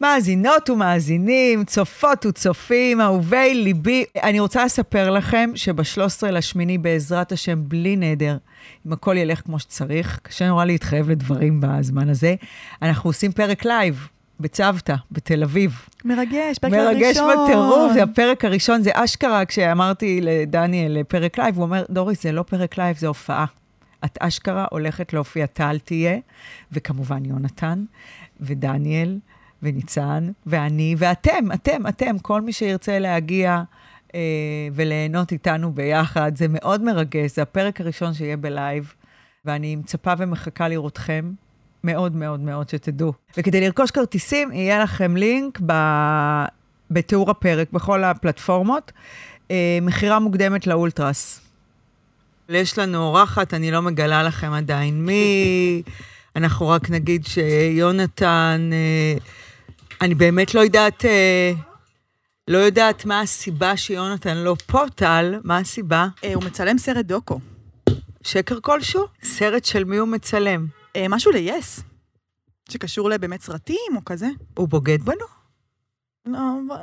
מאזינות ומאזינים, צופות וצופים, אהובי ליבי, אני רוצה לספר לכם שב-13 לשמיני, בעזרת השם, בלי נדר, אם הכל ילך כמו שצריך, קשה נורא להתחייב לדברים בזמן הזה, אנחנו עושים פרק לייב. בצוותא, בתל אביב. מרגש, פרק מרגש הראשון. בטירוף, זה הפרק הראשון, זה אשכרה, כשאמרתי לדניאל פרק לייב, הוא אומר, דוריס, זה לא פרק לייב, זה הופעה. את אשכרה הולכת להופיע, טל תהיה, וכמובן יונתן, ודניאל, וניצן, ואני, ואתם, אתם, אתם, כל מי שירצה להגיע אה, וליהנות איתנו ביחד, זה מאוד מרגש, זה הפרק הראשון שיהיה בלייב, ואני מצפה ומחכה לראותכם. מאוד מאוד מאוד שתדעו. וכדי לרכוש כרטיסים, יהיה לכם לינק ב... בתיאור הפרק, בכל הפלטפורמות. אה, מכירה מוקדמת לאולטרס. יש לנו אורחת, אני לא מגלה לכם עדיין מי. אנחנו רק נגיד שיונתן, אה, אני באמת לא יודעת, אה, לא יודעת מה הסיבה שיונתן לא פה, טל, מה הסיבה? אה, הוא מצלם סרט דוקו. שקר כלשהו? סרט של מי הוא מצלם? אה, משהו ל-yes, שקשור לבאמת סרטים או כזה. הוא בוגד בנו? לא,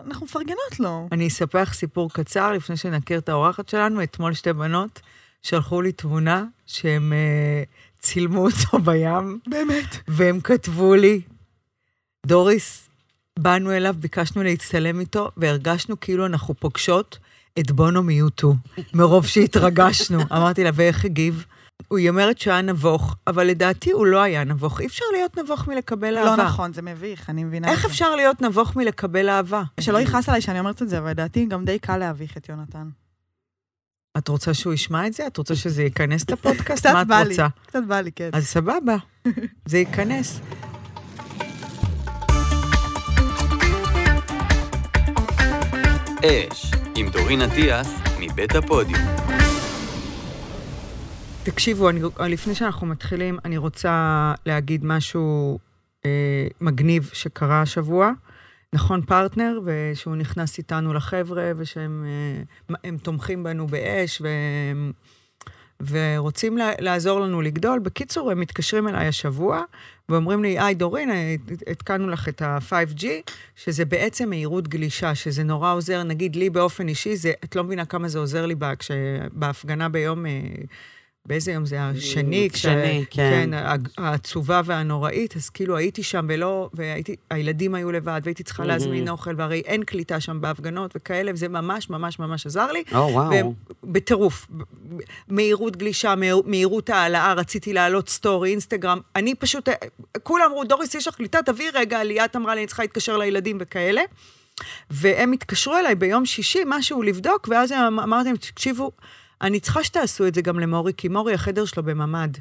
אנחנו מפרגנות לו. אני אספר לך סיפור קצר לפני שנכיר את האורחת שלנו. אתמול שתי בנות שלחו לי תמונה שהם uh, צילמו אותו בים, באמת. והם כתבו לי, דוריס, באנו אליו, ביקשנו להצטלם איתו, והרגשנו כאילו אנחנו פוגשות את בונו מיוטו, מרוב שהתרגשנו. אמרתי לה, ואיך הגיב? היא אומרת שהוא היה נבוך, אבל לדעתי הוא לא היה נבוך. אי אפשר להיות נבוך מלקבל לא אהבה. נכון, זה מביך, אני מבינה. איך. אפשר להיות נבוך מלקבל אהבה? שלא יכעס עליי שאני אומרת את זה, אבל לדעתי גם די קל להביך את יונתן. את רוצה שהוא ישמע את זה? את רוצה שזה ייכנס לפודקאסט? קצת מה את בא לי, רוצה? קצת בא לי, כן. אז סבבה, זה ייכנס. אש, עם דורין אטיאס, מבית הפודיום. תקשיבו, אני, לפני שאנחנו מתחילים, אני רוצה להגיד משהו אה, מגניב שקרה השבוע. נכון, פרטנר, ושהוא נכנס איתנו לחבר'ה, ושהם אה, תומכים בנו באש, והם, ורוצים לעזור לנו לגדול. בקיצור, הם מתקשרים אליי השבוע, ואומרים לי, היי, דורין, אה, התקנו לך את ה-5G, שזה בעצם מהירות גלישה, שזה נורא עוזר, נגיד לי באופן אישי, זה, את לא מבינה כמה זה עוזר לי בה, כש, בהפגנה ביום... אה, באיזה יום זה? השני? כש- שני, כן. כן, העצובה והנוראית, אז כאילו הייתי שם ולא, והייתי, הילדים היו לבד, והייתי צריכה להזמין אוכל, והרי אין קליטה שם בהפגנות וכאלה, וזה ממש ממש ממש עזר לי. או, וואו. בטירוף. מהירות גלישה, מהיר- מהירות העלאה, רציתי להעלות סטורי, אינסטגרם. אני פשוט, כולם אמרו, דוריס, יש לך קליטה, תביאי רגע, ליאת אמרה לי, אני צריכה להתקשר לילדים וכאלה. והם התקשרו אליי ביום שישי, משהו לבדוק, ואז אמרתי להם, תקשיבו, אני צריכה שתעשו את זה גם למורי, כי מורי, החדר שלו בממ"ד.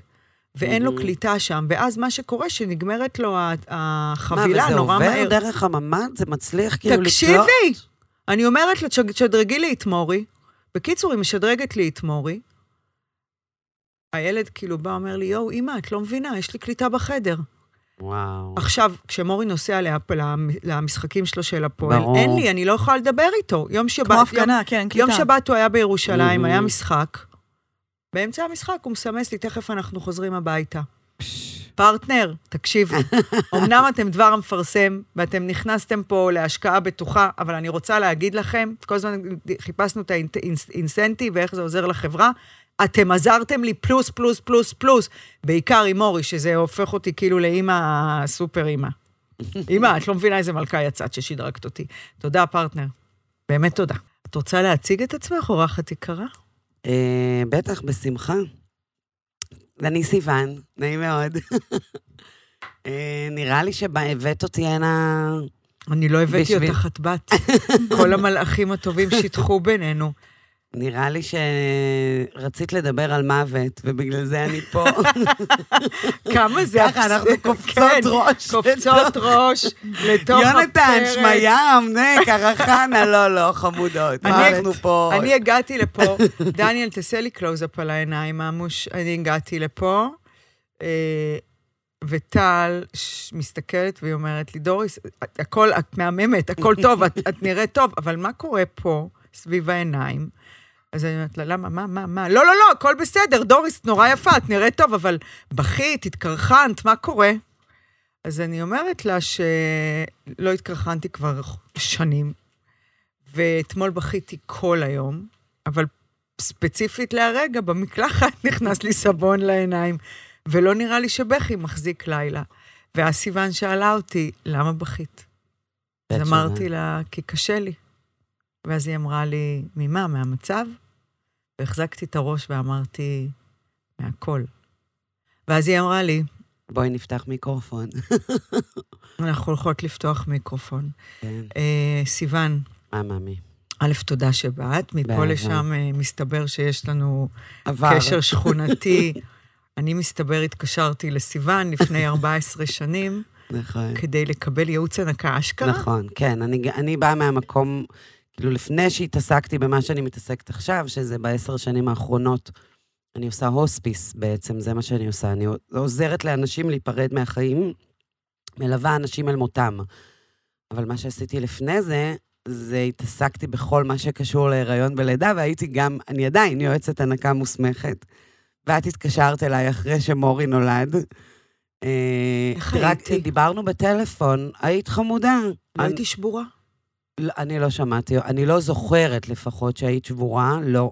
ואין לו קליטה שם, ואז מה שקורה, שנגמרת לו החבילה מה, וזה נורא עובר מהר. דרך הממ"ד? זה מצליח כאילו לקלוט? תקשיבי! אני אומרת לה, "תשג- תשדרגי לי את מורי. בקיצור, היא משדרגת לי את מורי. הילד כאילו בא, אומר לי, יואו, אמא, את לא מבינה, יש לי קליטה בחדר. וואו. עכשיו, כשמורי נוסע לה- למ- למשחקים שלו של הפועל, ברור. אין לי, אני לא יכולה לדבר איתו. יום שבת... כמו יום- הפגנה, כן, קליטה. יום שבת הוא היה בירושלים, Mhm. היה משחק. באמצע המשחק הוא מסמס לי, תכף אנחנו חוזרים הביתה. פרטנר, תקשיבו, אמנם אתם דבר המפרסם, ואתם נכנסתם פה להשקעה בטוחה, אבל אני רוצה להגיד לכם, כל הזמן חיפשנו את ה incentive ואיך זה עוזר לחברה, אתם עזרתם לי פלוס, פלוס, פלוס, פלוס, בעיקר עם מורי, שזה הופך אותי כאילו לאימא, סופר אימא. אימא, את לא מבינה איזה מלכה יצאת ששדרגת אותי. תודה, פרטנר. באמת תודה. את רוצה להציג את עצמך, אורחת יקרה? אה, בטח, בשמחה. ואני סיוון, נעים מאוד. אה, נראה לי שהבאת אותי הנה... אני לא הבאתי בשביל- אותך, את בת. כל המלאכים הטובים שיתחו בינינו. נראה לי שרצית לדבר על מוות, ובגלל זה אני פה. כמה זה ככה, אבס- אנחנו קופצות כן, ראש. קופצות ראש לתוך הפרק. יונתן, שמים, נה, קרחנה, לא, לא, חמודות. אנחנו פה... אני הגעתי לפה, דניאל, תעשה לי קלוז-אפ על העיניים, ממוש. אני הגעתי לפה, אה, וטל מסתכלת והיא אומרת לי, דוריס, הכל, את מהממת, הכל טוב, את נראית טוב, אבל מה קורה פה, סביב העיניים? אז אני אומרת לה, למה, מה, מה, מה? לא, לא, לא, הכל בסדר, דוריס נורא יפה, את נראית טוב, אבל בכית, התקרחנת, מה קורה? אז אני אומרת לה שלא התקרחנתי כבר שנים, ואתמול בכיתי כל היום, אבל ספציפית להרגע, במקלחת נכנס לי סבון לעיניים, ולא נראה לי שבכי מחזיק לילה. ואז סיוון שאלה אותי, למה בכית? אז אמרתי. לה, כי קשה לי. ואז היא אמרה לי, ממה? מהמצב? והחזקתי את הראש ואמרתי, מהכל. ואז היא אמרה לי, בואי נפתח מיקרופון. אנחנו הולכות לפתוח מיקרופון. כן. אה, סיוון, מה, מאמי? א', תודה שבאת. מפה באהבה. לשם אה, מסתבר שיש לנו עבר. קשר שכונתי. אני מסתבר התקשרתי לסיוון לפני 14 שנים, נכון. כדי לקבל ייעוץ הנקה אשכרה. נכון, כן. אני, אני באה מהמקום, כאילו, לפני שהתעסקתי במה שאני מתעסקת עכשיו, שזה בעשר שנים האחרונות, אני עושה הוספיס בעצם, זה מה שאני עושה. אני עוזרת לאנשים להיפרד מהחיים, מלווה אנשים אל מותם. אבל מה שעשיתי לפני זה, זה התעסקתי בכל מה שקשור להיריון ולידה, והייתי גם, אני עדיין יועצת הנקה מוסמכת. ואת התקשרת אליי אחרי שמורי נולד. אה, איך רק הייתי? דיברנו בטלפון, היית חמודה. לא אני- הייתי שבורה. לא, אני לא שמעתי, אני לא זוכרת לפחות שהיית שבורה, לא.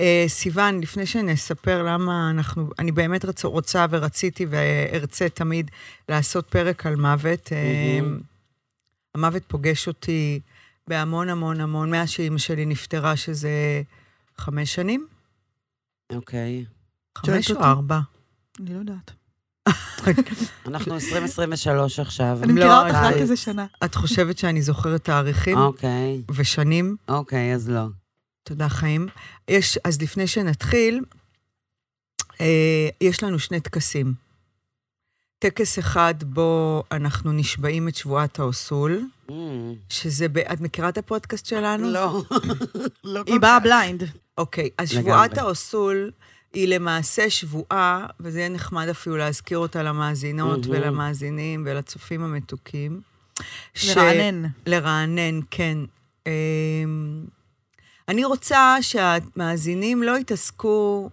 אה, סיוון, לפני שנספר למה אנחנו, אני באמת רצ, רוצה ורציתי וארצה תמיד לעשות פרק על מוות. מהמם. המוות פוגש אותי בהמון המון המון, מאז שאימא שלי נפטרה, שזה חמש שנים? אוקיי. חמש שואלת או אותי? ארבע? אני לא יודעת. אנחנו 2023 עכשיו. אני מכירה אותך רק איזה שנה. את חושבת שאני זוכרת תאריכים אוקיי, ושנים? אוקיי, אז לא. תודה, חיים. יש, אז לפני שנתחיל, אה, יש לנו שני טקסים. טקס אחד בו אנחנו נשבעים את שבועת האוסול, Mm, שזה, ב... את מכירה את הפודקאסט שלנו? לא. לא כל היא באה. blind. אוקיי, אז. שבועת האוסול היא למעשה שבועה, וזה יהיה נחמד אפילו להזכיר אותה למאזינות מהמם. ולמאזינים ולצופים המתוקים. ש- לרענן. לרענן, כן. אמ, אני רוצה שהמאזינים לא יתעסקו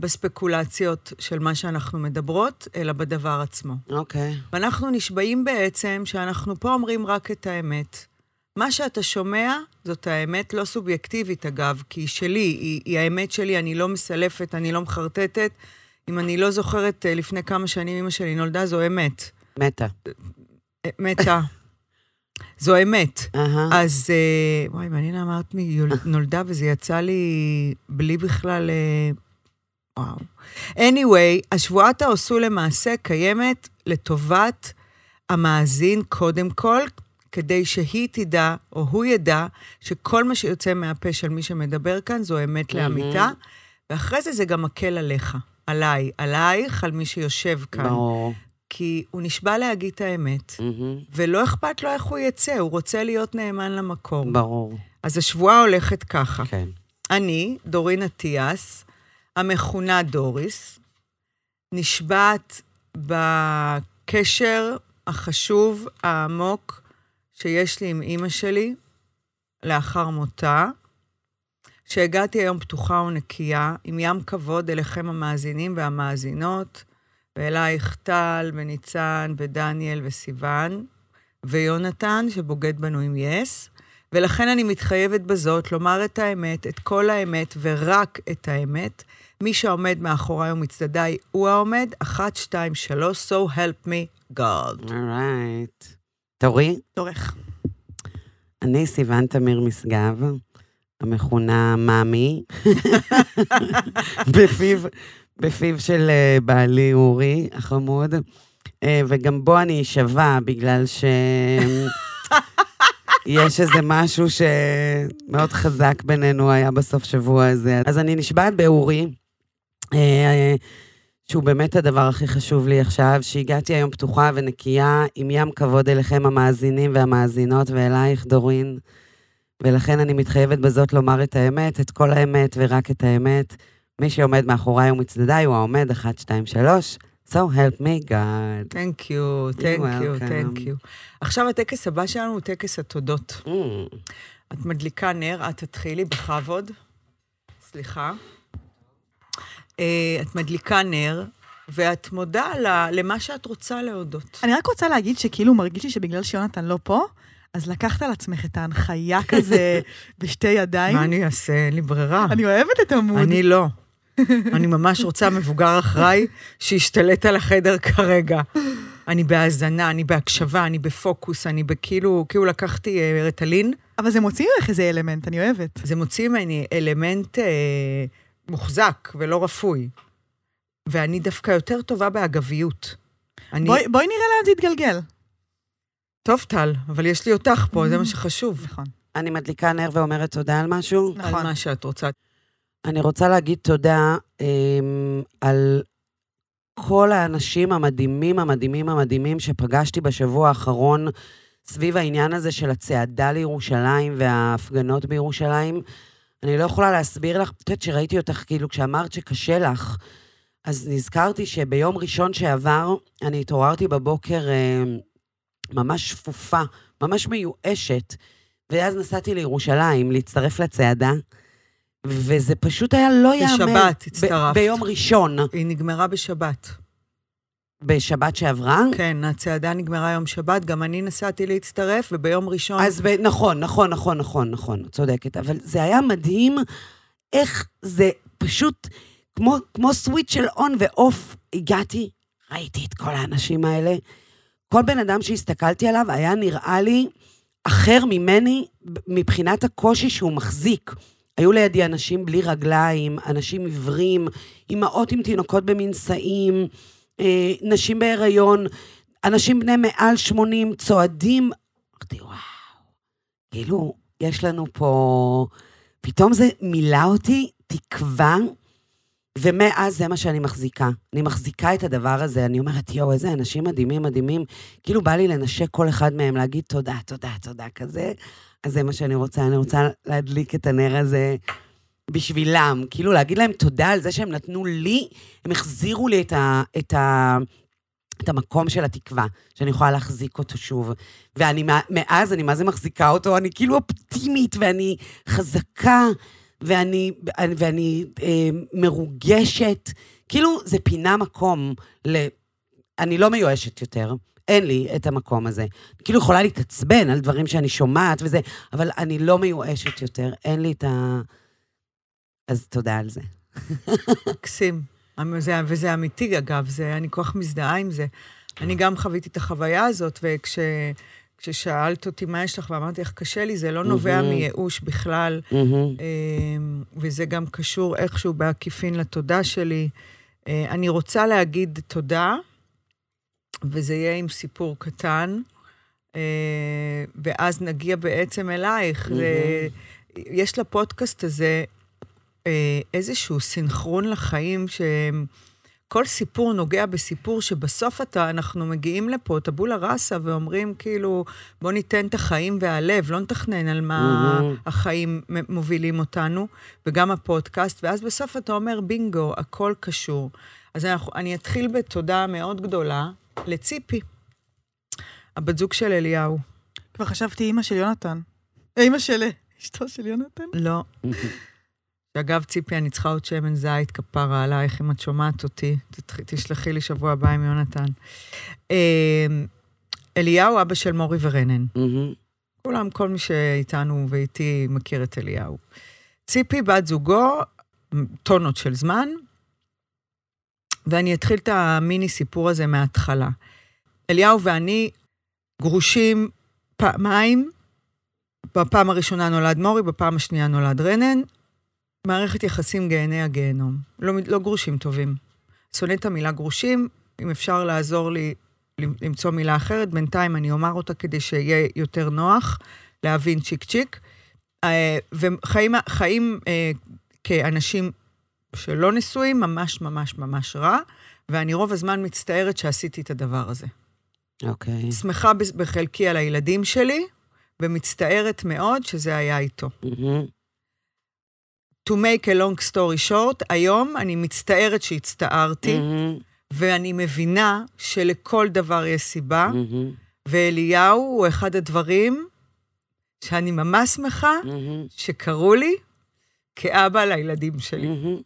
בספקולציות של מה שאנחנו מדברות, אלא בדבר עצמו. אוקיי. ואנחנו נשבעים בעצם שאנחנו פה אומרים רק את האמת. מה שאתה שומע זאת האמת, לא סובייקטיבית אגב, כי היא שלי, היא, היא האמת שלי, אני לא מסלפת, אני לא מחרטטת. אם אני לא זוכרת, אה, לפני כמה שנים אמא שלי נולדה, זו אמת. מתה. אה, מתה. זו אמת. אהה. אז, אה, וואי, מעניין מי יול- נולדה, וזה יצא לי בלי בכלל... וואו. anyway, השבועת האוסול למעשה קיימת לטובת המאזין קודם כל, כדי שהיא תדע, או הוא ידע, שכל מה שיוצא מהפה של מי שמדבר כאן זו אמת מהמם. לאמיתה, ואחרי זה זה גם מקל עליך, עליי, עלייך, על מי שיושב כאן. ברור. כי הוא נשבע להגיד את האמת. מהמם. ולא אכפת לו איך הוא יצא, הוא רוצה להיות נאמן למקום. ברור. אז השבועה הולכת ככה. כן. אני, דורין אטיאס, המכונה דוריס, נשבעת בקשר החשוב, העמוק, שיש לי עם אימא שלי לאחר מותה, שהגעתי היום פתוחה ונקייה, עם ים כבוד אליכם המאזינים והמאזינות, ואלייך טל וניצן ודניאל וסיוון, ויונתן, שבוגד בנו עם יס. ולכן אני מתחייבת בזאת לומר את האמת, את כל האמת ורק את האמת. מי שעומד מאחוריי ומצדדיי הוא העומד, אחת, שתיים, שלוש, so help me God. אורייט. תורי, דורך. אני סיוון תמיר משגב, המכונה מאמי, בפיו, בפיו של אה, בעלי אורי החמוד, אה, וגם בו אני שווה, בגלל ש... יש איזה משהו שמאוד חזק בינינו היה בסוף שבוע הזה. אז אני נשבעת באורי, אה, שהוא באמת הדבר הכי חשוב לי עכשיו, שהגעתי היום פתוחה ונקייה, עם ים כבוד אליכם המאזינים והמאזינות, ואלייך, דורין. ולכן אני מתחייבת בזאת לומר את האמת, את כל האמת ורק את האמת. מי שעומד מאחוריי ומצדדיי הוא העומד, אחת, שתיים, שלוש. So help me God. Thank you, thank you, welcome. thank you. עכשיו הטקס הבא שלנו הוא טקס התודות. Mm, את מדליקה נר, את תתחילי בכבוד. סליחה. אה, את מדליקה נר, ואת מודה למה שאת רוצה להודות. אני רק רוצה להגיד שכאילו מרגיש לי שבגלל שיונתן לא פה, אז לקחת על עצמך את ההנחיה כזה בשתי ידיים. מה אני אעשה? אין לי ברירה. אני אוהבת את עמוד. אני לא. אני ממש רוצה מבוגר אחראי שישתלט על החדר כרגע. אני בהאזנה, אני בהקשבה, אני בפוקוס, אני בכאילו, כאילו לקחתי אה, רטלין, אבל זה מוציא ממך איזה אלמנט, אני אוהבת. זה מוציא ממני אלמנט אה, מוחזק ולא רפוי. ואני דווקא יותר טובה באגביות. אני... בואי בואי נראה לאן זה יתגלגל. טוב, טל, אבל יש לי אותך פה, זה מה שחשוב. נכון. אני מדליקה נר ואומרת תודה על משהו. על נכון. מה שאת רוצה. אני רוצה להגיד תודה um, על כל האנשים המדהימים, המדהימים, המדהימים שפגשתי בשבוע האחרון סביב העניין הזה של הצעדה לירושלים וההפגנות בירושלים. אני לא יכולה להסביר לך, את יודעת שראיתי אותך, כאילו, כשאמרת שקשה לך, אז נזכרתי שביום ראשון שעבר, אני התעוררתי בבוקר אה, ממש שפופה, ממש מיואשת, ואז נסעתי לירושלים להצטרף לצעדה, וזה פשוט היה לא ייאמן. בשבת ב- הצטרפת. ביום ראשון, היא נגמרה בשבת. בשבת שעברה. כן, הצעדה נגמרה יום שבת, גם אני נסעתי להצטרף, וביום ראשון... אז ב... נכון, נכון, נכון, נכון, נכון, צודקת. אבל זה היה מדהים איך זה פשוט, כמו, כמו סוויץ' של און ואוף, הגעתי, ראיתי את כל האנשים האלה. כל בן אדם שהסתכלתי עליו היה נראה לי אחר ממני מבחינת הקושי שהוא מחזיק. היו לידי אנשים בלי רגליים, אנשים עיוורים, אימהות עם תינוקות במנשאים, נשים בהיריון, אנשים בני מעל 80 צועדים. אמרתי, וואו, כאילו, יש לנו פה... פתאום זה מילא אותי תקווה, ומאז זה מה שאני מחזיקה. אני מחזיקה את הדבר הזה, אני אומרת, יואו, איזה אנשים מדהימים, מדהימים. כאילו בא לי לנשק כל אחד מהם, להגיד תודה, תודה, תודה, כזה. אז זה מה שאני רוצה, אני רוצה להדליק את הנר הזה בשבילם. כאילו להגיד להם תודה על זה שהם נתנו לי, הם החזירו לי את, ה, את, ה, את המקום של התקווה, שאני יכולה להחזיק אותו שוב. ואני, מאז, אני מה זה מחזיקה אותו, אני כאילו אופטימית, ואני חזקה, ואני, ואני אה, מרוגשת. כאילו, זה פינה מקום ל... אני לא מיואשת יותר. אין לי את המקום הזה. כאילו יכולה להתעצבן על דברים שאני שומעת וזה, אבל אני לא מיואשת יותר, אין לי את ה... אז תודה על זה. מקסים. אמ, זה, וזה אמיתי, אגב, זה, אני כל כך מזדהה עם זה. אני גם חוויתי את החוויה הזאת, וכששאלת אותי מה יש לך, ואמרתי איך קשה לי, זה לא נובע מהמם. מייאוש בכלל. אמ, וזה גם קשור איכשהו בעקיפין לתודה שלי. אה, אני רוצה להגיד תודה, וזה יהיה עם סיפור קטן, אה, ואז נגיע בעצם אלייך. זה- יש לפודקאסט הזה איזשהו סינכרון לחיים, שכל סיפור נוגע בסיפור שבסוף אתה, אנחנו מגיעים לפה, טבולה ראסה, ואומרים כאילו, בוא ניתן את החיים והלב, לא נתכנן על מה מהמם. החיים מובילים אותנו, וגם הפודקאסט, ואז בסוף אתה אומר, בינגו, הכל קשור. אז אנחנו, אני אתחיל בתודה מאוד גדולה לציפי, הבת זוג של אליהו. כבר חשבתי אימא של יונתן. אימא של אשתו של יונתן? לא. אגב, ציפי, אני צריכה עוד שמן זית, כפרה עלייך, אם את שומעת אותי, תשלחי לי שבוע הבא עם יונתן. אה, אליהו, אבא של מורי ורנן. כולם, כל מי שאיתנו ואיתי מכיר את אליהו. ציפי, בת זוגו, טונות של זמן, ואני אתחיל את המיני סיפור הזה מההתחלה. אליהו ואני גרושים פעמיים, בפעם הראשונה נולד מורי, בפעם השנייה נולד רנן. מערכת יחסים גהני הגיהנום. לא, לא גרושים טובים. שונא את המילה גרושים, אם אפשר לעזור לי למצוא מילה אחרת, בינתיים אני אומר אותה כדי שיהיה יותר נוח להבין צ'יק צ'יק. אה, וחיים חיים, אה, כאנשים שלא נשואים, ממש ממש ממש רע, ואני רוב הזמן מצטערת שעשיתי את הדבר הזה. אוקיי. שמחה בס- בחלקי על הילדים שלי, ומצטערת מאוד שזה היה איתו. מהמם. To make a long story short, היום אני מצטערת שהצטערתי, מהמם. ואני מבינה שלכל דבר יש סיבה, מהמם. ואליהו הוא אחד הדברים שאני ממש שמחה מהמם. שקרו לי כאבא לילדים שלי. מהמם.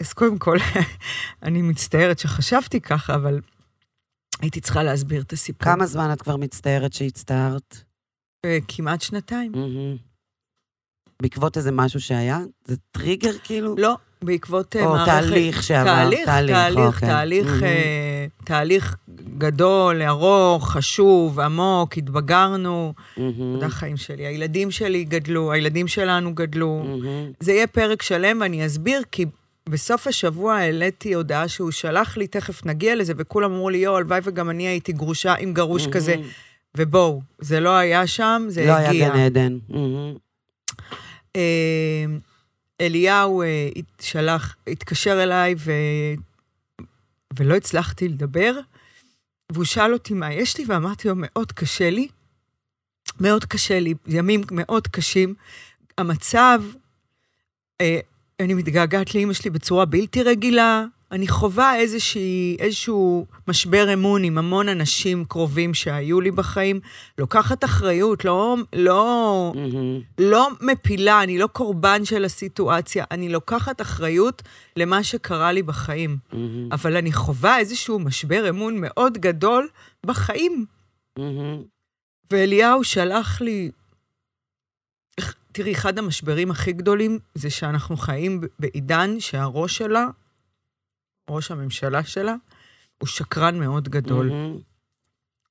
אז קודם כל, אני מצטערת שחשבתי ככה, אבל הייתי צריכה להסביר את הסיפור. כמה זמן את כבר מצטערת שהצטערת? אה, כמעט שנתיים. מהמם. בעקבות איזה משהו שהיה? זה טריגר כאילו? לא, בעקבות אה, או מערכת... תהליך שעבר, תהליך, תהליך, תהליך, אוקיי. תהליך, מהמם. אה, תהליך גדול, ארוך, חשוב, עמוק, התבגרנו. מהמם. זה החיים שלי. הילדים שלי גדלו, הילדים שלנו גדלו. מהמם. זה יהיה פרק שלם ואני אסביר, כי בסוף השבוע העליתי הודעה שהוא שלח לי, תכף נגיע לזה, וכולם אמרו לי, יואו, הלוואי וגם אני הייתי גרושה עם גרוש מהמם. כזה. ובואו, זה לא היה שם, זה לא הגיע. היה גן עדן. אה, אליהו אה, הת- שלח, התקשר אליי ו... ולא הצלחתי לדבר, והוא שאל אותי מה יש לי, ואמרתי לו, מאוד קשה לי, מאוד קשה לי, ימים מאוד קשים. המצב, אה, אני מתגעגעת לאימא שלי בצורה בלתי רגילה, אני חווה איזושהי, איזשהו משבר אמון עם המון אנשים קרובים שהיו לי בחיים, לוקחת אחריות, לא, לא, מהמם. לא מפילה, אני לא קורבן של הסיטואציה, אני לוקחת אחריות למה שקרה לי בחיים. מהמם. אבל אני חווה איזשהו משבר אמון מאוד גדול בחיים. מהמם. ואליהו שלח לי... תראי, אחד המשברים הכי גדולים זה שאנחנו חיים בעידן שהראש שלה, ראש הממשלה שלה, הוא שקרן מאוד גדול. מהמם.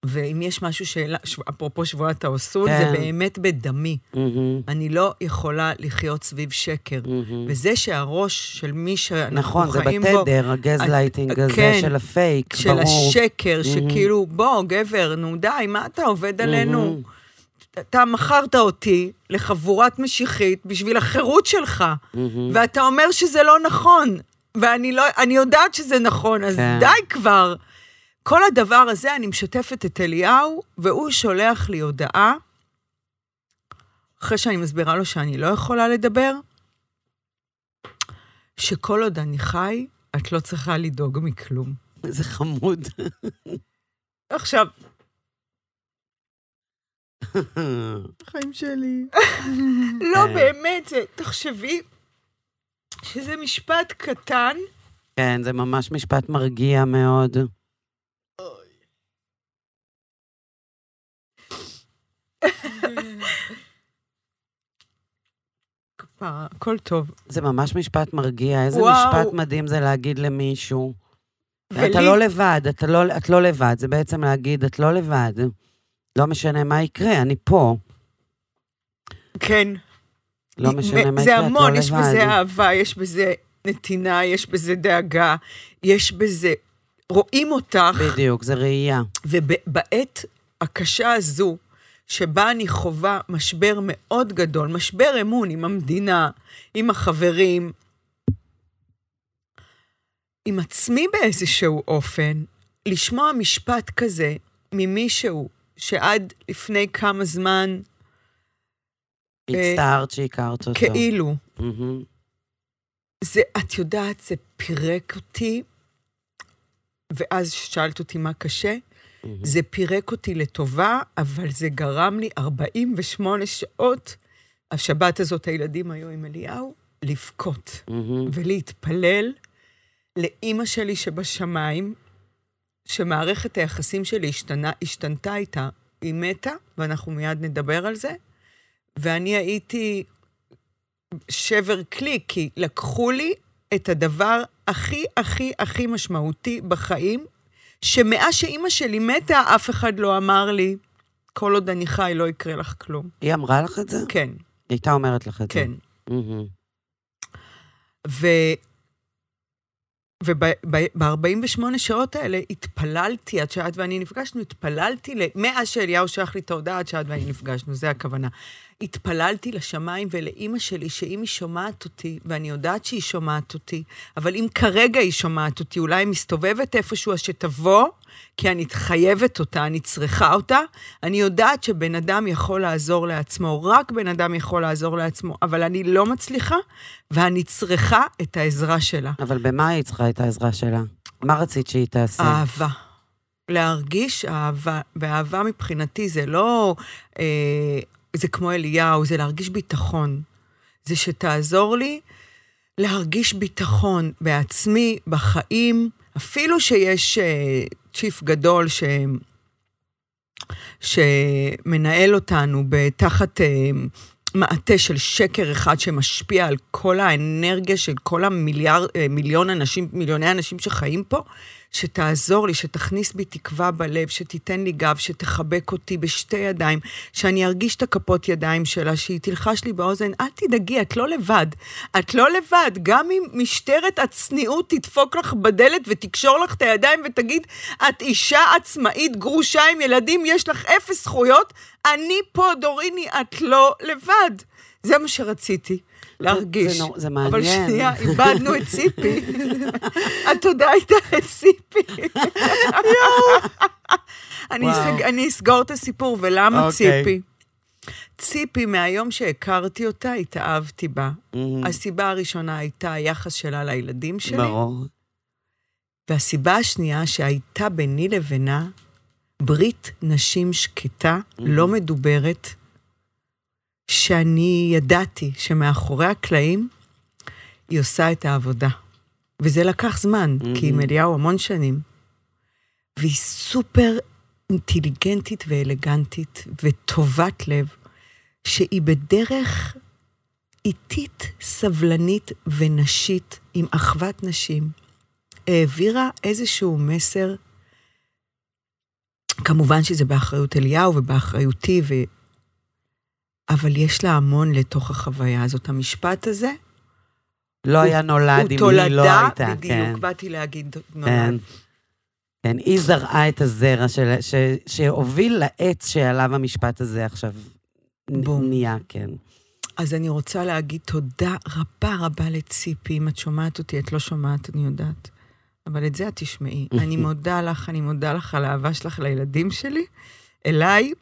ואם יש משהו שאלה, ש- אפרופו שבועת האוסול, כן. זה באמת בדמי. מהמם. אני לא יכולה לחיות סביב שקר. מהמם. וזה שהראש של מי שאנחנו נכון, זה חיים בו, בתדר, הגזלייטינג הזה כן, של הפייק, של ברור. השקר, מהמם. שכאילו, בוא, גבר, נו די, מה אתה עובד עלינו? מהמם. אתה מכרת אותי לחבורת משיחית בשביל החירות שלך, מהמם. ואתה אומר שזה לא נכון, ואני לא, אני יודעת שזה נכון, אז כן. די כבר. כל הדבר הזה, אני משתפת את אליהו, והוא שולח לי הודעה, אחרי שאני מסבירה לו שאני לא יכולה לדבר, שכל עוד אני חי, את לא צריכה לדאוג מכלום. איזה חמוד. עכשיו, החיים שלי. לא. באמת, תחשבי שזה משפט קטן, כן, זה ממש משפט מרגיע מאוד. הכל טוב. זה ממש משפט מרגיע. איזה וואו. משפט מדהים זה להגיד למישהו. ולי- אתה לא לבד, אתה לא, את לא לבד. זה בעצם להגיד, את לא לבד. לא משנה מה יקרה, אני פה. כן. לא משנה מה זה יקרה, את לא המון, לבד. יש בזה אהבה, יש בזה נתינה, יש בזה דאגה, יש בזה... רואים אותך, בדיוק, זה ראייה. ובעת הקשה הזו, שבה אני חווה משבר מאוד גדול, משבר אמון עם המדינה, עם החברים, עם עצמי באיזשהו אופן, לשמוע משפט כזה ממישהו שעד לפני כמה זמן הצטערת שהכרת אותו. כאילו, מהמם. זה, את יודעת, זה פירק אותי, ואז שאלת אותי מה קשה, מהמם. זה פירק אותי לטובה, אבל זה גרם לי 48 שעות, השבת הזאת הילדים היו עם אליהו, לבכות מהמם. ולהתפלל לאימא שלי שבשמיים, שמערכת היחסים שלי השתנה, השתנתה איתה, היא מתה, ואנחנו מיד נדבר על זה, ואני הייתי שבר כלי, כי לקחו לי את הדבר הכי הכי הכי משמעותי בחיים, שמאז שאימא שלי מתה, אף אחד לא אמר לי, כל עוד אני חי, לא יקרה לך כלום. היא אמרה לך את זה? כן, היא הייתה אומרת לך את זה. כן. ו... וב-48 שעות האלה התפללתי, עד שאת ואני נפגשנו, התפללתי, ל... מאז שאליהו שלח לי את ההודעה, עד שאת ואני נפגשנו, זה הכוונה. התפללתי לשמיים ולאימא שלי, שאם היא שומעת אותי, ואני יודעת שהיא שומעת אותי, אבל אם כרגע היא שומעת אותי, אולי היא מסתובבת איפשהו, אז שתבוא, כי אני חייבת אותה, אני צריכה אותה. אני יודעת שבן אדם יכול לעזור לעצמו, רק בן אדם יכול לעזור לעצמו, אבל אני לא מצליחה, ואני צריכה את העזרה שלה. אבל במה היא צריכה את העזרה שלה? מה רצית שהיא תעשה? אהבה. להרגיש אהבה, ואהבה מבחינתי זה לא, אה, זה כמו אליהו, זה להרגיש ביטחון. זה שתעזור לי להרגיש ביטחון בעצמי, בחיים, אפילו שיש uh, צ'יף גדול ש... שמנהל אותנו בתחת uh, מעטה של שקר אחד שמשפיע על כל האנרגיה של כל המיליארד, uh, מיליון אנשים, מיליוני אנשים שחיים פה, שתעזור לי, שתכניס בי תקווה בלב, שתיתן לי גב, שתחבק אותי בשתי ידיים, שאני ארגיש את הכפות ידיים שלה, שהיא תלחש לי באוזן, אל תדאגי, את לא לבד. את לא לבד, גם אם משטרת הצניעות תדפוק לך בדלת ותקשור לך את הידיים ותגיד, את אישה עצמאית, גרושה עם ילדים, יש לך אפס זכויות, אני פה, דוריני, את לא לבד. זה מה שרציתי. להרגיש. זה, נור, זה מעניין. אבל שנייה, איבדנו את ציפי. התודה הייתה את ציפי. אני, אסג, אני אסגור את הסיפור, ולמה אוקיי. ציפי? ציפי, מהיום שהכרתי אותה, התאהבתי בה. מהמם. הסיבה הראשונה הייתה היחס שלה לילדים שלי, ברור. והסיבה השנייה שהייתה ביני לבינה ברית נשים שקטה, לא מדוברת, שאני ידעתי שמאחורי הקלעים היא עושה את העבודה. וזה לקח זמן, כי עם אליהו המון שנים. והיא סופר אינטליגנטית ואלגנטית וטובת לב, שהיא בדרך איטית, סבלנית ונשית, עם אחוות נשים, העבירה איזשהו מסר, כמובן שזה באחריות אליהו ובאחריותי, ו... אבל יש לה המון לתוך החוויה הזאת. המשפט הזה, לא היה נולד הוא אם תולדה, היא לא הייתה, בדיוק, כן. באתי להגיד נולד. כן. כן, היא זרעה את הזרע של, ש, שהוביל לעץ שעליו המשפט הזה עכשיו בום. נהיה, כן. אז אני רוצה להגיד תודה רבה רבה לציפי. אם את שומעת אותי, את לא שומעת, אני יודעת. אבל את זה את תשמעי. אני מודה לך, אני מודה לך על האהבה שלך לילדים שלי, אליי,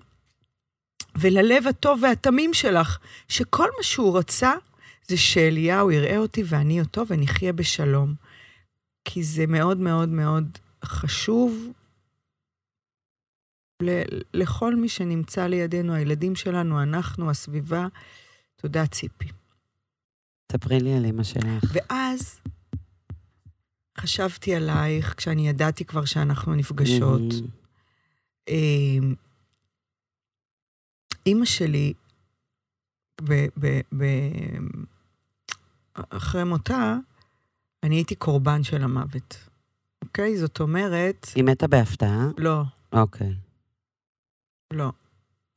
וללב הטוב והתמים שלך, שכל מה שהוא רצה זה שאליהו יראה אותי ואני אותו ונחיה בשלום. כי זה מאוד מאוד מאוד חשוב ל- לכל מי שנמצא לידינו, הילדים שלנו, אנחנו, הסביבה. תודה, ציפי. ספרי לי על אמא שלך. ואז חשבתי עלייך, כשאני ידעתי כבר שאנחנו נפגשות. מהמם. אימא שלי, ב, ב, אחרי מותה, אני הייתי קורבן של המוות. אוקיי? זאת אומרת, היא מתה בהפתעה? לא, אוקיי. לא.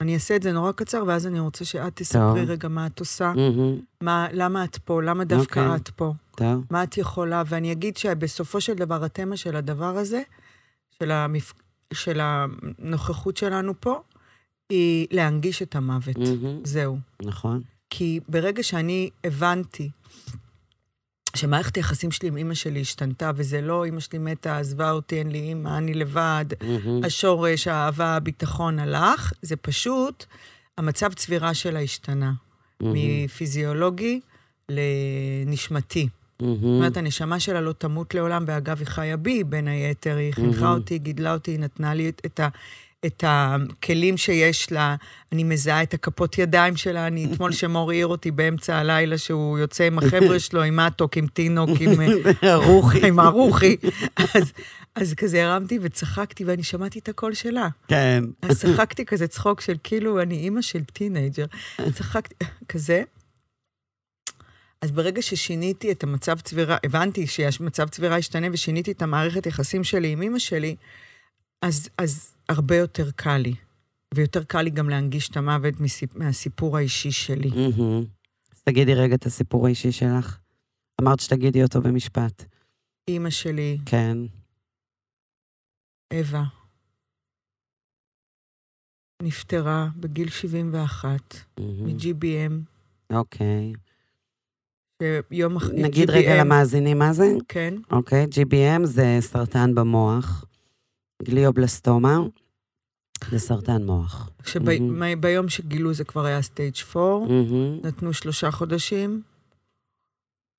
אני אעשה את זה נורא קצר, ואז אני רוצה שאת תספרי טוב. רגע מה את עושה, מהמם. מה, למה את פה, למה דווקא אוקיי. את פה. טוב. מה את יכולה, ואני אגיד שבסופו של דבר, התמה של הדבר הזה, של, המפ... של הנוכחות שלנו פה, היא להנגיש את המוות. מהמם. זהו. נכון. כי ברגע שאני הבנתי שמערכת היחסים שלי עם אימא שלי השתנתה, וזה לא אימא שלי מתה, עזבה אותי, אין לי אימא, אני לבד, מהמם. השורש, האהבה, הביטחון הלך, זה פשוט, המצב צבירה שלה השתנה. מהמם. מפיזיולוגי לנשמתי. זאת מהמם. אומרת, הנשמה שלה לא תמות לעולם, ואגב, היא חיה בי, בין היתר, היא חינכה מהמם. אותי, גידלה אותי, היא נתנה לי את, את, ה, את הכלים שיש לה, אני מזהה את הכפות ידיים שלה, אני אתמול שמור העיר אותי באמצע הלילה, שהוא יוצא עם החבר'ה שלו, עם מתוק, עם תינוק, עם... רוחי. עם הרוחי. אז, אז כזה הרמתי וצחקתי, ואני שמעתי את הקול שלה. כן. אז צחקתי כזה צחוק של כאילו, אני אימא של teenager. צחקתי, כזה. אז ברגע ששיניתי את המצב צבירה, הבנתי שהמצב צבירה השתנה ושיניתי את המערכת יחסים שלי עם אימא שלי, אז, אז הרבה יותר קל לי. ויותר קל לי גם להנגיש את המוות מסיפ, מהסיפור האישי שלי. מהמם. אז תגידי רגע את הסיפור האישי שלך. אמרת שתגידי אותו במשפט. אימא שלי, כן. אווה, נפטרה בגיל 71 מהמם. מ-GBM, אוקיי. שיום אחרי... נגיד רגע למאזינים מה זה? כן, אוקיי, GBM זה סרטן במוח. גליובלסטומה זה סרטן מוח. שביום שגילו זה כבר היה stage 4, מהמם. נתנו שלושה חודשים,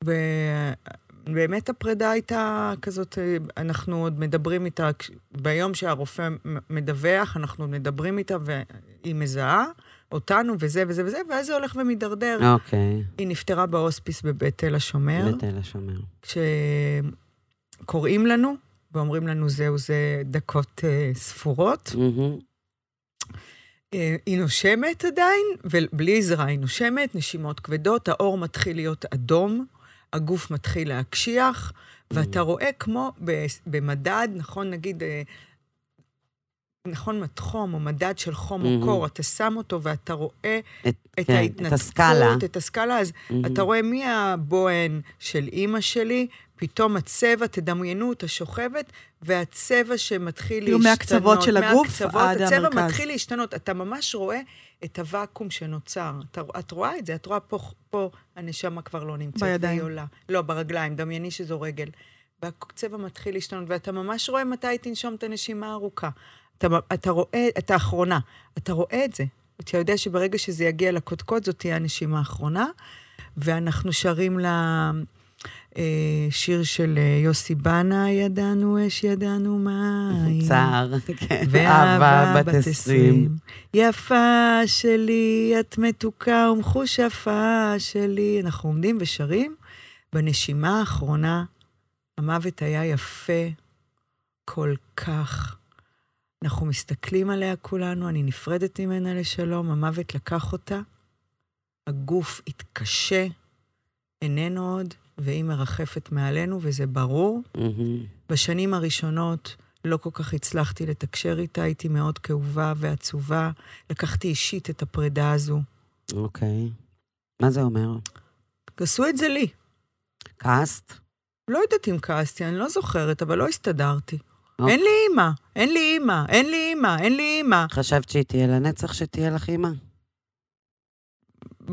ובאמת הפרידה הייתה כזאת, אנחנו עוד מדברים איתה, ביום שהרופא מדווח, אנחנו מדברים איתה והיא מזהה, אותנו וזה וזה וזה, ואז זה הולך ומידרדר. אוקיי, היא נפטרה בהוספיס בבית תל השומר. בתל השומר. כשקוראים לנו ואומרים לנו זהו, זה דקות אה, ספורות. מהמם. אה, היא נושמת עדיין, ובלי עזרה היא נושמת, נשימות כבדות, האור מתחיל להיות אדום, הגוף מתחיל להקשיח, ואתה רואה כמו במדד, נכון, נגיד, אה, נכון, מתחום, או מדד של חום או מהמם. קור, אתה שם אותו ואתה רואה את, את כן, ההתנתקות, את הסקאלה. את הסקאלה, אז מהמם. אתה רואה מהבוהן של אימא שלי, פתאום הצבע, תדמיינו אותה שוכבת, והצבע שמתחיל כאילו להשתנות. מהקצוות של הגוף מהקצוות, עד הצבע המרכז. מתחיל להשתנות. אתה ממש רואה את הוואקום שנוצר. אתה, את רואה את זה, את רואה פה, פה הנשמה כבר לא נמצאת. בידיים. והיא עולה. לא, ברגליים, דמייני שזו רגל. והצבע מתחיל להשתנות, ואתה ממש רואה מתי תנשום את הנשימה הארוכה. אתה, אתה רואה, את האחרונה, אתה רואה את זה. אתה יודע שברגע שזה יגיע לקודקוד, זאת תהיה הנשימה האחרונה. ואנחנו שרים לה שיר של אה, יוסי בנה, ידענו אש, ידענו מים. צער, כן. ואהבה בת עשרים. עשרים. יפה שלי, את מתוקה ומחושפה שלי. אנחנו עומדים ושרים. בנשימה האחרונה, המוות היה יפה כל כך. אנחנו מסתכלים עליה כולנו, אני נפרדת ממנה לשלום, המוות לקח אותה, הגוף התקשה, איננו עוד, והיא מרחפת מעלינו, וזה ברור. מהמם. בשנים הראשונות לא כל כך הצלחתי לתקשר איתה, הייתי מאוד כאובה ועצובה. לקחתי אישית את הפרידה הזו. אוקיי. מה זה אומר? עשו את זה לי. כעסת? לא יודעת אם כעסתי, אני לא זוכרת, אבל לא הסתדרתי. אוקיי. אין לי אימא, אין לי אימא, אין לי אימא, אין לי אימא. חשבת שהיא תהיה לנצח שתהיה לך אימא?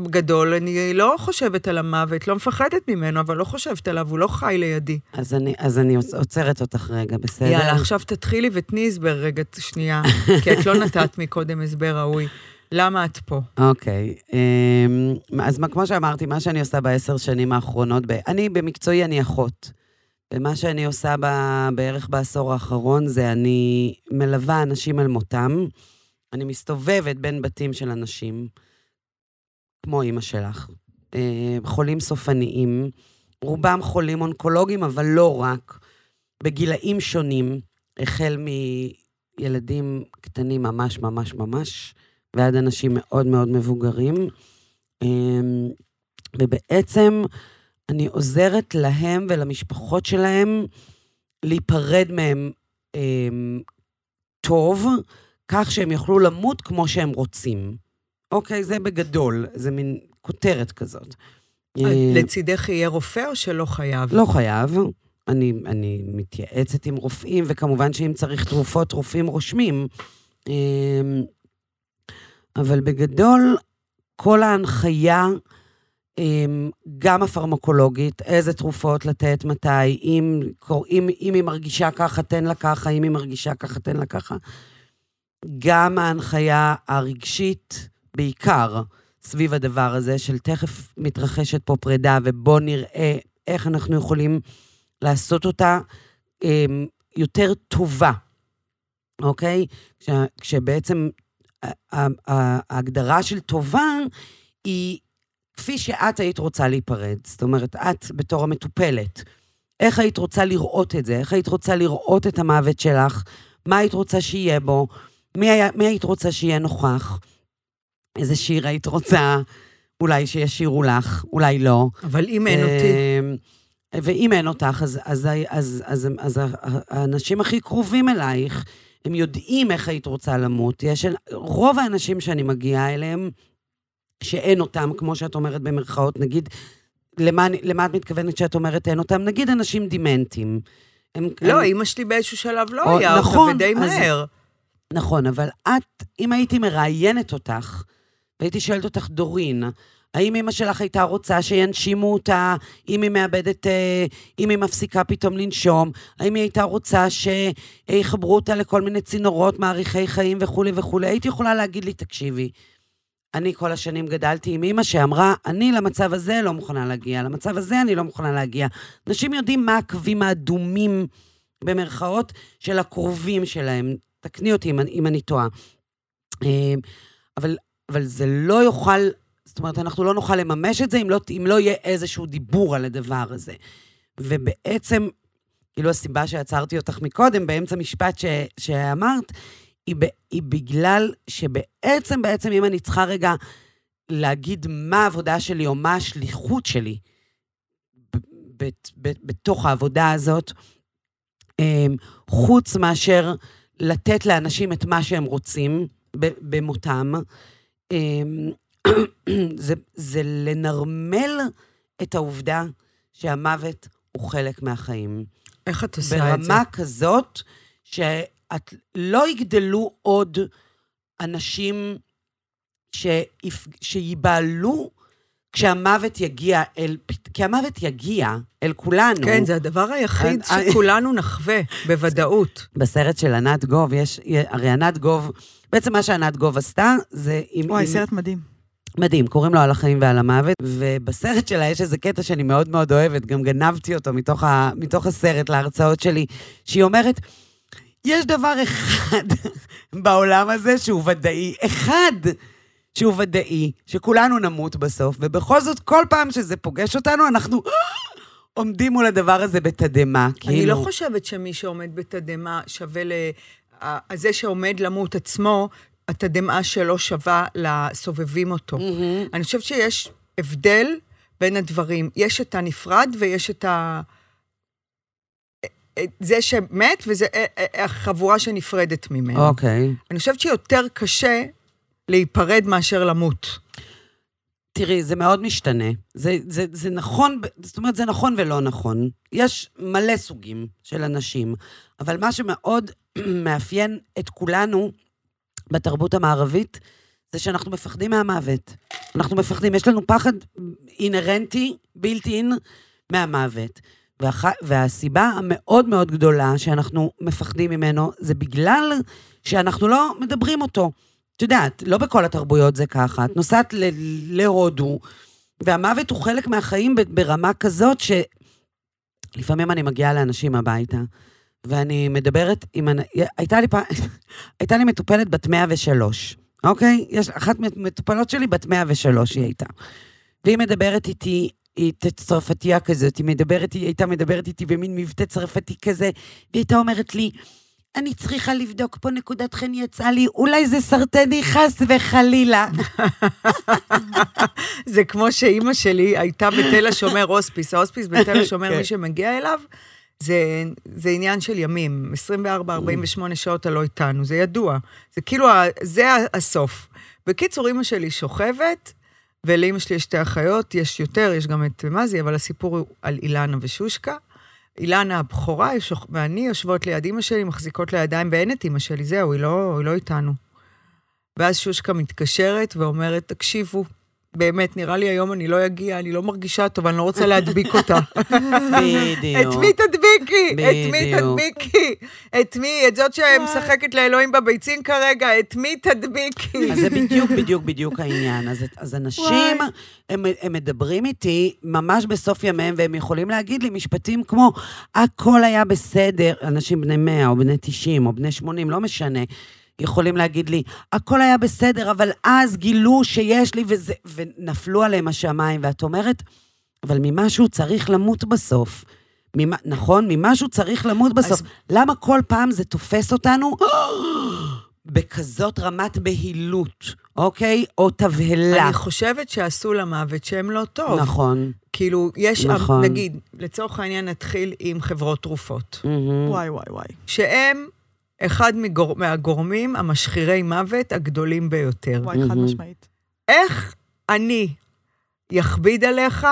גדול, אני לא חושבת על המוות, לא מפחדת ממנו, אבל לא חושבת עליו, הוא לא חי לידי. אז אני, אז אני עוצ- עוצרת אותך רגע, בסדר? יאללה, עכשיו תתחילי ותני הסבר רגע, שנייה, כי את לא נתת מקודם הסבר ראוי. למה את פה? אוקיי. אמ, אז כמו שאמרתי, מה שאני עושה בעשר שנים האחרונות, אני במקצועי אני אחות. ומה שאני עושה ב, בערך בעשור האחרון זה אני מלווה אנשים על מותם. אני מסתובבת בין בתים של אנשים, כמו אימא שלך, אה, חולים סופניים, רובם חולים אונקולוגיים, אבל לא רק, בגילאים שונים, החל מילדים קטנים ממש ממש ממש, ועד אנשים מאוד מאוד מבוגרים. אמ, ובעצם אני עוזרת להם ולמשפחות שלהם להיפרד מהם אמ, טוב, כך שהם יוכלו למות כמו שהם רוצים. אוקיי, זה בגדול, זה מין כותרת כזאת. אה, לצידך יהיה רופא או שלא חייב? לא חייב. אני, אני מתייעצת עם רופאים, וכמובן שאם צריך תרופות, רופאים רושמים. אמ, אבל בגדול, כל ההנחיה, אמ, גם הפרמקולוגית, איזה תרופות לתת, מתי, אם, אם, אם היא מרגישה ככה, תן לה ככה, אם היא מרגישה ככה, תן לה ככה. גם ההנחיה הרגשית, בעיקר, סביב הדבר הזה, של תכף מתרחשת פה פרידה, ובוא נראה איך אנחנו יכולים לעשות אותה אמ, יותר טובה, אוקיי? כש, כשבעצם ההגדרה של טובה היא כפי שאת היית רוצה להיפרד. זאת אומרת, את בתור המטופלת, איך היית רוצה לראות את זה? איך היית רוצה לראות את המוות שלך? מה היית רוצה שיהיה בו? מי, היה, מי היית רוצה שיהיה נוכח? איזה שיר היית רוצה אולי שישירו לך, אולי לא. אבל אם אין אותי, אמ, ואם אין אותך, אז, אז, אז, אז, אז, אז האנשים הכי קרובים אלייך, הם יודעים איך היית רוצה למות. יש, רוב האנשים שאני מגיעה אליהם, שאין אותם, כמו שאת אומרת במרכאות, נגיד, למה, למה את מתכוונת שאת אומרת אין אותם? נגיד אנשים דימנטים. הם, לא, הם, אימא שלי באיזשהו שלב לא או, היה אותה, נכון, ודי אז- מהר. נכון, אבל את, אם הייתי מראיינת אותך, והייתי שואלת אותך, דורין, האם אמא שלך הייתה רוצה שינשימו אותה, אם היא מאבדת, אה, אם היא מפסיקה פתאום לנשום, האם היא הייתה רוצה שיחברו אותה לכל מיני צינורות, מאריכי חיים וכולי וכולי, הייתי יכולה להגיד לי, תקשיבי, אני כל השנים גדלתי עם אימא שאמרה, אני למצב הזה לא מוכנה להגיע, למצב הזה אני לא מוכנה להגיע. אנשים יודעים מה הקווים האדומים, במרכאות, של הקרובים שלהם. תקני אותי אם, אם אני טועה. אה, אבל אבל זה לא יוכל, זאת אומרת, אנחנו לא נוכל לממש את זה אם לא, אם לא יהיה איזשהו דיבור על הדבר הזה. ובעצם, כאילו הסיבה שעצרתי אותך מקודם, באמצע משפט ש, שאמרת, היא, היא בגלל שבעצם, בעצם, אם אני צריכה רגע להגיד מה העבודה שלי או מה השליחות שלי ב, ב, ב, בתוך העבודה הזאת, אמ, חוץ מאשר לתת לאנשים את מה שהם רוצים במותם, זה, זה לנרמל את העובדה שהמוות הוא חלק מהחיים. איך את עושה את זה? ברמה כזאת שאת לא יגדלו עוד אנשים שיפ... כשהמוות יגיע אל... כי המוות יגיע אל כולנו. כן, זה הדבר היחיד שכולנו נחווה, בוודאות. בסרט של ענת גוב, יש... הרי ענת גוב, בעצם מה שענת גוב עשתה, זה... וואי, עם... סרט מדהים. מדהים, קוראים לו על החיים ועל המוות, ובסרט שלה יש איזה קטע שאני מאוד מאוד אוהבת, גם גנבתי אותו מתוך, ה... מתוך הסרט להרצאות שלי, שהיא אומרת, יש דבר אחד בעולם הזה שהוא ודאי, אחד. שהוא ודאי, שכולנו נמות בסוף, ובכל זאת, כל פעם שזה פוגש אותנו, אנחנו עומדים מול הדבר הזה בתדהמה. אני כאילו... לא חושבת שמי שעומד בתדהמה שווה ל... זה שעומד למות עצמו, התדהמה שלו שווה לסובבים אותו. Mm-hmm. אני חושבת שיש הבדל בין הדברים. יש את הנפרד ויש את ה... זה שמת, וזה אה, אה, החבורה שנפרדת ממנו. אוקיי. Okay. אני חושבת שיותר קשה להיפרד מאשר למות. תראי, זה מאוד משתנה. זה, זה, זה נכון, זאת אומרת, זה נכון ולא נכון. יש מלא סוגים של אנשים, אבל מה שמאוד מאפיין את כולנו בתרבות המערבית, זה שאנחנו מפחדים מהמוות. אנחנו מפחדים, יש לנו פחד אינהרנטי, בלתי אין, מהמוות. והח... והסיבה המאוד מאוד גדולה שאנחנו מפחדים ממנו, זה בגלל שאנחנו לא מדברים אותו. את יודעת, לא בכל התרבויות זה ככה. את נוסעת ל- להודו, והמוות הוא חלק מהחיים ברמה כזאת שלפעמים אני מגיעה לאנשים הביתה, ואני מדברת עם... הייתה לי, פ... הייתה לי מטופלת בת 103, אוקיי? יש אחת מטופלות שלי בת 103 היא הייתה. והיא מדברת איתי, היא צרפתייה כזאת, היא מדברת, היא הייתה מדברת איתי במין מבטא צרפתי כזה, והיא הייתה אומרת לי, אני צריכה לבדוק פה נקודת חן יצאה לי, אולי זה סרטני חס וחלילה. זה כמו שאימא שלי הייתה בתל השומר הוספיס, ההוספיס בתל השומר, מי כן. שמגיע אליו, זה, זה עניין של ימים, 24-48 שעות הלא איתנו, זה ידוע. זה כאילו, זה הסוף. בקיצור, אימא שלי שוכבת, ולאימא שלי יש שתי אחיות, יש יותר, יש גם את מזי, אבל הסיפור הוא על אילנה ושושקה. אילנה הבכורה ואני יושבות ליד אימא שלי, מחזיקות לידיים, ואין את אימא שלי, זהו, היא לא, היא לא איתנו. ואז שושקה מתקשרת ואומרת, תקשיבו, באמת, נראה לי היום אני לא אגיע, אני לא מרגישה טוב, אני לא רוצה להדביק אותה. בדיוק. את מי תדביקי? את מי תדביקי? את מי? את זאת שמשחקת לאלוהים בביצים כרגע, את מי תדביקי? אז זה בדיוק, בדיוק, בדיוק העניין. אז, אז אנשים, הם, הם מדברים איתי ממש בסוף ימיהם, והם יכולים להגיד לי משפטים כמו, הכל היה בסדר, אנשים בני 100 או בני 90 או בני 80, לא משנה. יכולים להגיד לי, הכל היה בסדר, אבל אז גילו שיש לי וזה, ונפלו עליהם השמיים, ואת אומרת, אבל ממשהו צריך למות בסוף. ממ... נכון? ממשהו צריך למות בסוף. אז... למה כל פעם זה תופס אותנו בכזאת רמת בהילות, אוקיי? או תבהלה. אני חושבת שעשו למוות שם לא טוב. נכון. כאילו, יש, נכון. נגיד, לצורך העניין נתחיל עם חברות תרופות. Mm-hmm. וואי, וואי, וואי. שהם אחד מגור... מהגורמים המשחירי מוות הגדולים ביותר. וואי, חד משמעית. איך אני יכביד עליך,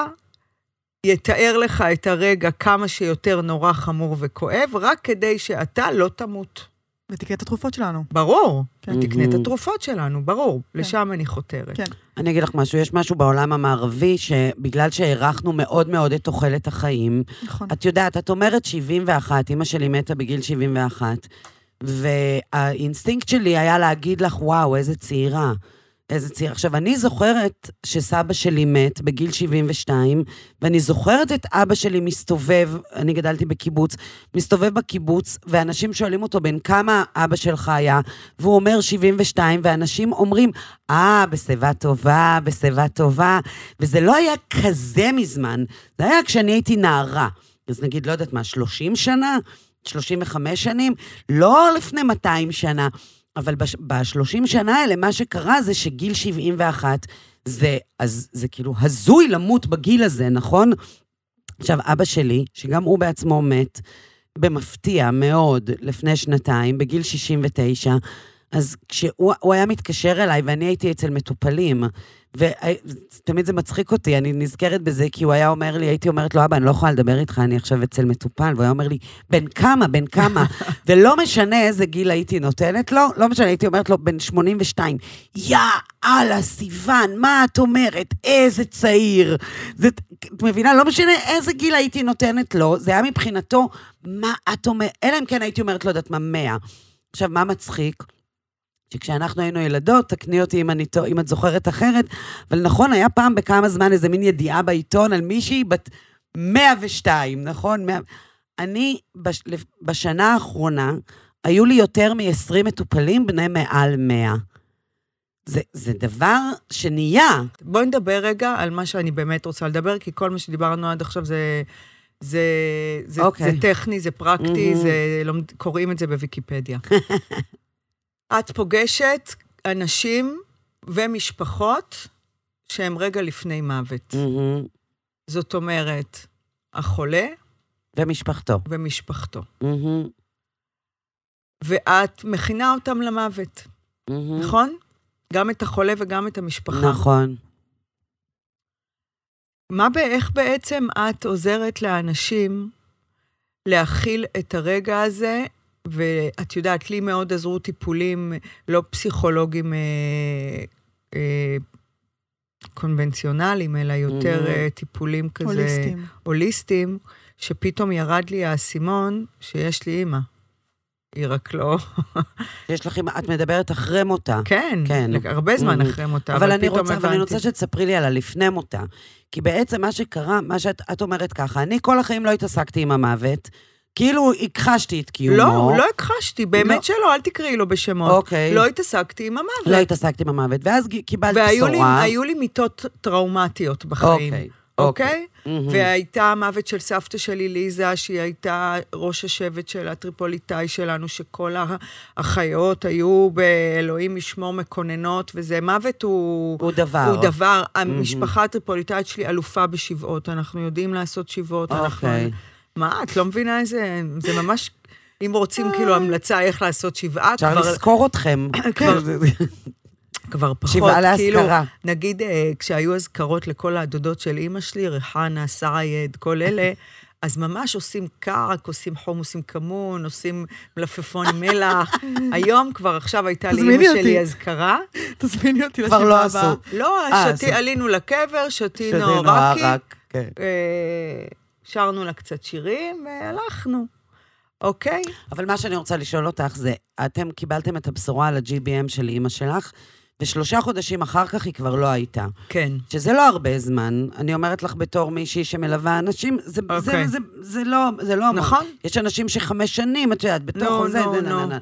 יתאר לך את הרגע כמה שיותר נורא חמור וכואב, רק כדי שאתה לא תמות. ותקנה את התרופות שלנו. ברור, כן. תקנה את התרופות שלנו, ברור. כן. לשם אני חותרת. כן. אני אגיד לך משהו, יש משהו בעולם המערבי, שבגלל שהערכנו מאוד מאוד את תוחלת החיים, נכון. את יודעת, את אומרת 71, אימא שלי מתה בגיל 71, והאינסטינקט שלי היה להגיד לך, וואו, איזה צעירה. איזה צעיר. עכשיו, אני זוכרת שסבא שלי מת בגיל 72, ואני זוכרת את אבא שלי מסתובב, אני גדלתי בקיבוץ, מסתובב בקיבוץ, ואנשים שואלים אותו בן כמה אבא שלך היה, והוא אומר 72, ואנשים אומרים, אה, בשיבה טובה, בשיבה טובה, וזה לא היה כזה מזמן, זה היה כשאני הייתי נערה. אז נגיד, לא יודעת מה, 30 שנה? 35 שנים? לא לפני 200 שנה. אבל בש, בשלושים שנה האלה, מה שקרה זה שגיל 71, זה, אז, זה כאילו הזוי למות בגיל הזה, נכון? עכשיו, אבא שלי, שגם הוא בעצמו מת, במפתיע מאוד, לפני שנתיים, בגיל 69, אז כשהוא היה מתקשר אליי, ואני הייתי אצל מטופלים, ותמיד זה מצחיק אותי, אני נזכרת בזה, כי הוא היה אומר לי, הייתי אומרת לו, אבא, אני לא יכולה לדבר איתך, אני עכשיו אצל מטופל, והוא היה אומר לי, בן כמה, בן כמה, ולא משנה איזה גיל הייתי נותנת לו, לא משנה, הייתי אומרת לו, בן 82, יא אללה, סיוון, מה את אומרת? איזה צעיר. זה, את מבינה? לא משנה איזה גיל הייתי נותנת לו, זה היה מבחינתו, מה את אומרת? אלא אם כן הייתי אומרת, לא יודעת מה, 100. עכשיו, מה מצחיק? שכשאנחנו היינו ילדות, תקני אותי אם, אני, אם את זוכרת אחרת, אבל נכון, היה פעם בכמה זמן איזה מין ידיעה בעיתון על מישהי בת 102, נכון? 100... אני, בש, בשנה האחרונה, היו לי יותר מ-20 מטופלים בני מעל 100. זה, זה דבר שנהיה. בואי נדבר רגע על מה שאני באמת רוצה לדבר, כי כל מה שדיברנו עד עכשיו זה... זה, זה, okay. זה אוקיי. טכני, זה פרקטי, mm-hmm. זה, קוראים את זה בוויקיפדיה. את פוגשת אנשים ומשפחות שהם רגע לפני מוות. Mm-hmm. זאת אומרת, החולה... ומשפחתו. ומשפחתו. Mm-hmm. ואת מכינה אותם למוות, mm-hmm. נכון? גם את החולה וגם את המשפחה. נכון. מה, איך בעצם את עוזרת לאנשים להכיל את הרגע הזה ואת יודעת, לי מאוד עזרו טיפולים לא פסיכולוגיים אה, אה, קונבנציונליים, אלא יותר. אה, טיפולים כזה... הוליסטיים. הוליסטיים, שפתאום ירד לי האסימון שיש לי אימא. היא רק לא... יש לך אימא, את מדברת אחרי מותה. כן, כן. הרבה זמן mm-hmm. אחרי מותה, אבל, אבל פתאום רוצה, הבנתי. אבל אני רוצה שתספרי לי על הלפני מותה. כי בעצם מה שקרה, מה שאת אומרת ככה, אני כל החיים לא התעסקתי עם המוות. כאילו הכחשתי את קיומו. לא, לא הכחשתי, באמת לא. שלא, אל תקראי לו בשמות. אוקיי. לא התעסקתי עם המוות. לא התעסקתי עם המוות, ואז קיבלתי והיו בשורה. והיו לי מיטות טראומטיות בחיים. אוקיי. אוקיי? אוקיי? Mm-hmm. והייתה המוות של סבתא שלי, ליזה, שהיא הייתה ראש השבט של הטריפוליטאי שלנו, שכל החיות היו באלוהים ישמור מקוננות, וזה מוות הוא... הוא דבר. הוא דבר. Mm-hmm. המשפחה הטריפוליטאית שלי אלופה בשבעות, אנחנו יודעים לעשות שבעות. אוקיי. אנחנו... מה, את לא מבינה איזה... זה ממש... אם רוצים כאילו המלצה איך לעשות שבעה, כבר... אפשר לזכור אתכם. כבר פחות, שבעה כאילו, להשכרה. נגיד אה, כשהיו אזכרות לכל הדודות של אימא שלי, ריחנה, סייד, כל אלה, אז ממש עושים קרק, עושים חומוס עם כמון, עושים מלפפון עם מלח. היום כבר, עכשיו הייתה לאימא שלי אזכרה. תזמיני אותי לשבעה הבאה. כבר לא עשו. לא, אה, שתי, עלינו לקבר, שתינו רקי. שרנו לה קצת שירים, והלכנו, אוקיי? אבל מה שאני רוצה לשאול אותך זה, אתם קיבלתם את הבשורה על ה-GBM של אימא שלך, ושלושה חודשים אחר כך היא כבר לא הייתה. כן. שזה לא הרבה זמן. אני אומרת לך בתור מישהי שמלווה אנשים, זה, אוקיי. זה, זה, זה לא, זה לא נכון. המון. יש אנשים שחמש שנים, את יודעת, בתוך no, זה, no, זה, no.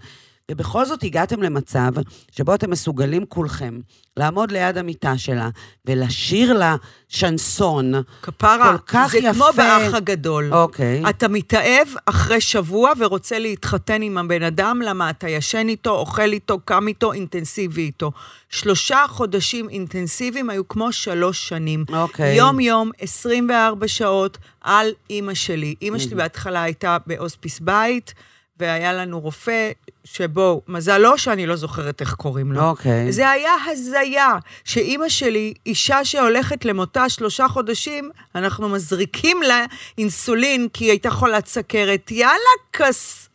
ובכל זאת הגעתם למצב שבו אתם מסוגלים כולכם לעמוד ליד המיטה שלה ולשיר לה שנסון. כפרה, כל כך זה יפה. כמו באח הגדול. אוקיי. אתה מתאהב אחרי שבוע ורוצה להתחתן עם הבן אדם, למה אתה ישן איתו, אוכל איתו, קם איתו, אינטנסיבי איתו. שלושה חודשים אינטנסיביים היו כמו שלוש שנים. אוקיי. יום-יום, 24 שעות על אימא שלי. אימא שלי בהתחלה הייתה בהוספיס בית. והיה לנו רופא, שבו, מזל לא שאני לא זוכרת איך קוראים לו. אוקיי. זה היה הזיה, שאימא שלי, אישה שהולכת למותה שלושה חודשים, אנחנו מזריקים לה אינסולין, כי היא הייתה חולת סכרת. יאללה, כס...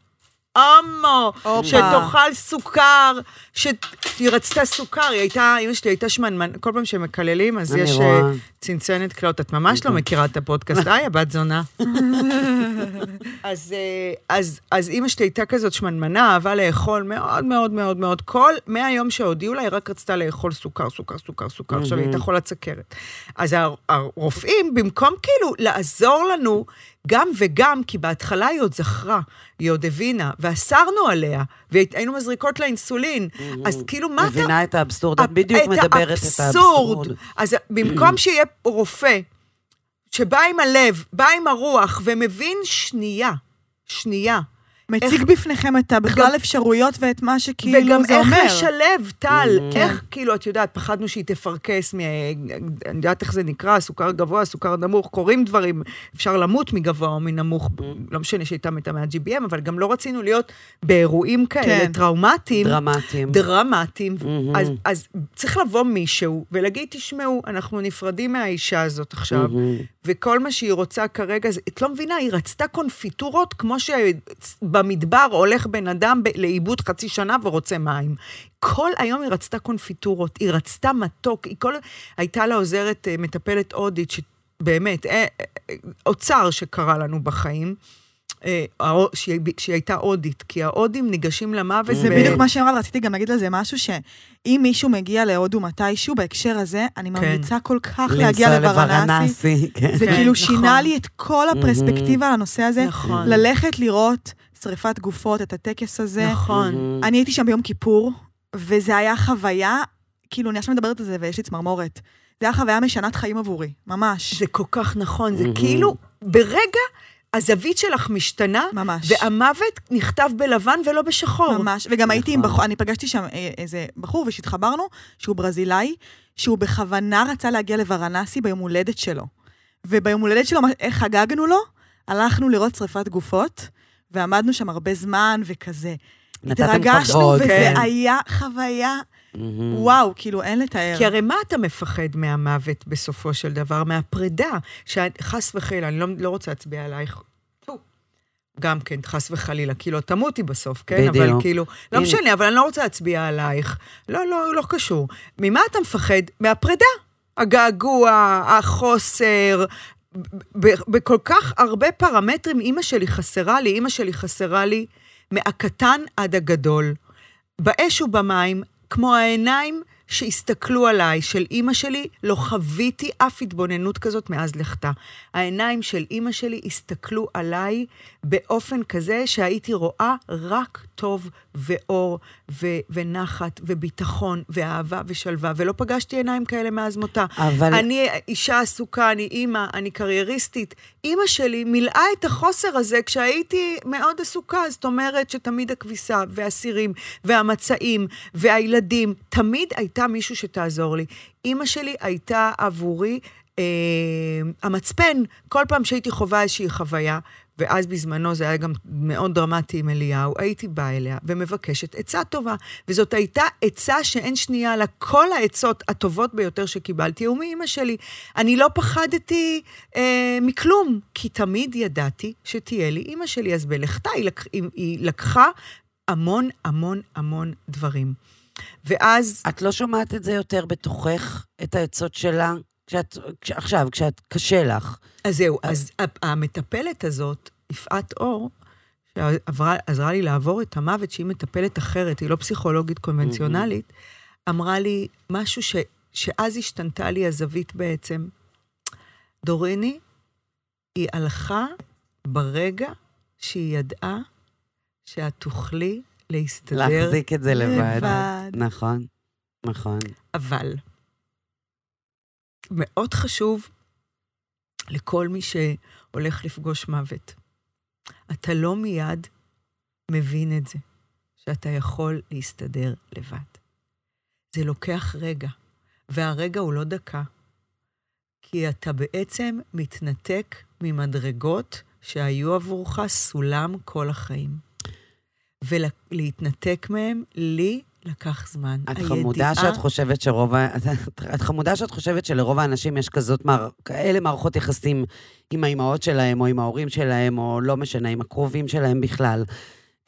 הומו. שתאכל סוכר, שהיא רצתה סוכר, היא הייתה, אמא שלי הייתה שמנמן, כל פעם שמקללים, אז יש. אה, צנצנת כלות. את ממש לא מכירה את הפודקאסט, היי, הבת זונה. אז, אה, אז, אז אימא שלי הייתה כזאת שמנמנה, אהבה לאכול מאוד מאוד מאוד מאוד. כל, מהיום שהודיעו לה, היא רק רצתה לאכול סוכר, סוכר, סוכר, סוכר. עכשיו היא הייתה חולת סכרת. אז הר- הרופאים, במקום כאילו לעזור לנו גם וגם, כי בהתחלה היא עוד זכרה, היא עוד הבינה, ואסרנו עליה, והיינו מזריקות לה אינסולין. אז כאילו, מה אתה... מבינה את האבסורד, את בדיוק את מדברת את האבסורד. האבסורד. אז במקום שיהיה רופא שבא עם הלב, בא עם הרוח, ומבין שנייה, שנייה, מציג בפניכם את הבכלל אפשרויות ואת מה שכאילו וגם זה איך אומר. לשלב, טל, Mhm. איך, כאילו, את יודעת, פחדנו שהיא תפרכס, מ... אני יודעת איך זה נקרא, סוכר גבוה, סוכר נמוך, קורים דברים, אפשר למות מגבוה או מנמוך, לא משנה שהייתה מתה מה-GBM, אבל גם לא רצינו להיות באירועים כאלה כן. טראומטיים. דרמטיים. דרמטיים, מהמם. אז, אז צריך לבוא מישהו ולהגיד, תשמעו, אנחנו נפרדים מהאישה הזאת עכשיו, מהמם. וכל מה שהיא רוצה כרגע, זה- את לא מבינה, היא רצתה קונפיטורות, כמו שבמדבר הולך בן אדם ב- לאיבוד חצי שנה ורוצה מים. כל היום היא רצתה קונפיטורות, היא רצתה מתוק, היא כל... הייתה לה עוזרת אה, מטפלת הודית, שבאמת, אה, אה, אה, אוצר שקרה לנו בחיים. אה, שהיא שהיא הייתה הודית, כי ההודים ניגשים למוות. זה בדיוק מה שאמרת, רציתי גם להגיד על זה משהו, שאם מישהו מגיע להודו מתישהו, בהקשר הזה, אני ממליצה כל כך להגיע. לוורנסי, כן. זה כן, כאילו נכון. שינה לי את כל הפרספקטיבה על הנושא הזה. נכון. ללכת לראות שריפת גופות, את הטקס הזה. נכון. מהמם. אני הייתי שם ביום כיפור, וזה היה חוויה, כאילו, אני עכשיו מדברת על זה ויש לי צמרמורת. זה היה חוויה משנת חיים עבורי, ממש. זה כל כך נכון, זה. כאילו, ברגע הזווית שלך משתנה, ממש. והמוות נכתב בלבן ולא בשחור. ממש, וגם הייתי עם נכון. בחור, אני פגשתי שם אה, איזה בחור ושהתחברנו, שהוא ברזילאי, שהוא בכוונה רצה להגיע לוורנסי ביום הולדת שלו. וביום הולדת שלו, איך חגגנו לו? הלכנו לראות שריפת גופות, ועמדנו שם הרבה זמן וכזה. התרגשנו, וזה כן. היה חוויה, מהמם. וואו, כאילו, אין לתאר. כי הרי מה אתה מפחד מהמוות בסופו של דבר? מהפרידה. שחס וחלילה, אני לא, לא רוצה להצביע עלייך. גם כן, חס וחלילה, כאילו, תמותי בסוף, כן? אבל בדיוק. כאילו, לא. משנה, אבל אני לא רוצה להצביע עלייך. לא, לא, לא קשור. ממה אתה מפחד? מהפרידה. הגעגוע, החוסר, בכל כך הרבה פרמטרים, אימא שלי חסרה לי, אימא שלי חסרה לי מהקטן עד הגדול. באש ובמים, כמו העיניים שהסתכלו עליי, של אימא שלי, לא חוויתי אף התבוננות כזאת מאז לכתה. העיניים של אימא שלי הסתכלו עליי באופן כזה שהייתי רואה רק טוב ואור ו- ונחת וביטחון ואהבה ושלווה, ולא פגשתי עיניים כאלה מאז מותה. אבל- אני אישה עסוקה, אני אימא, אני קרייריסטית. אימא שלי מילאה את החוסר הזה כשהייתי מאוד עסוקה, זאת אומרת שתמיד הכביסה והסירים והמצעים והילדים, תמיד הייתה מישהו שתעזור לי. אימא שלי הייתה עבורי אה, המצפן, כל פעם שהייתי חווה איזושהי חוויה, ואז בזמנו זה היה גם מאוד דרמטי עם אליהו, הייתי באה אליה ומבקשת עצה טובה. וזאת הייתה עצה שאין שנייה לה. כל העצות הטובות ביותר שקיבלתי היו מאימא שלי. אני לא פחדתי אה, מכלום, כי תמיד ידעתי שתהיה לי אימא שלי. אז בלכתה היא, לק... היא, לקחה המון המון המון דברים. ואז... את לא שומעת את זה יותר בתוכך, את העצות שלה? כשאת, כש, עכשיו, כשאת קשה לך. אז זהו, אז ה- המטפלת הזאת, יפעת אור, שעברה, עזרה לי לעבור את המוות, שהיא מטפלת אחרת, היא לא פסיכולוגית קונבנציונלית, אמרה לי משהו ש, שאז השתנתה לי הזווית בעצם. דוריני, היא הלכה ברגע שהיא ידעה שאת תוכלי להסתדר, להחזיק את זה לבד. לבד. נכון, נכון. אבל מאוד חשוב לכל מי שהולך לפגוש מוות. אתה לא מיד מבין את זה, שאתה יכול להסתדר לבד. זה לוקח רגע, והרגע הוא לא דקה, כי אתה בעצם מתנתק ממדרגות שהיו עבורך סולם כל החיים. ולהתנתק מהם, לי לקח זמן. את חמודה שאת חושבת שרוב ה... את- חמודה שאת חושבת שלרוב האנשים יש כזאת, מער... כאלה מערכות יחסים עם האימהות שלהם, או עם ההורים שלהם, או לא משנה, עם הקרובים שלהם בכלל.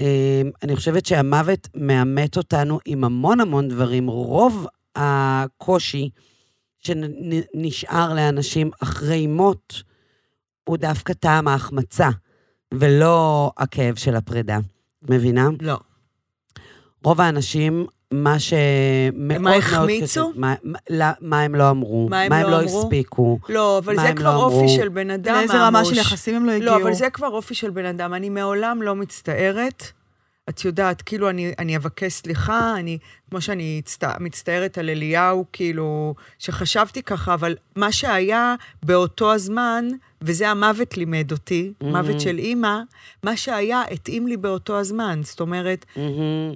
אה, אני חושבת שהמוות מאמת אותנו עם המון המון דברים. רוב הקושי שנשאר לאנשים אחרי מות הוא דווקא טעם ההחמצה, ולא הכאב של הפרידה. מבינה? לא. רוב האנשים, מה שמאוד מה מאוד... החמיצו? מה, מה, לא, מה הם לא אמרו? מה הם מה הם לא לא? הספיקו? לא, אבל זה כבר לא אופי אמרו? של בן אדם, לאיזה רמה. של יחסים הם לא הגיעו. לא, אבל זה כבר אופי של בן אדם. אני מעולם לא מצטערת. את יודעת, כאילו, אני, אני אבקש סליחה, אני, כמו שאני הצט, מצטערת על אליהו, כאילו, שחשבתי ככה, אבל מה שהיה באותו הזמן, וזה המוות לימד אותי, Mhm. מוות של אימא, מה שהיה התאים לי באותו הזמן. זאת אומרת, מהמם.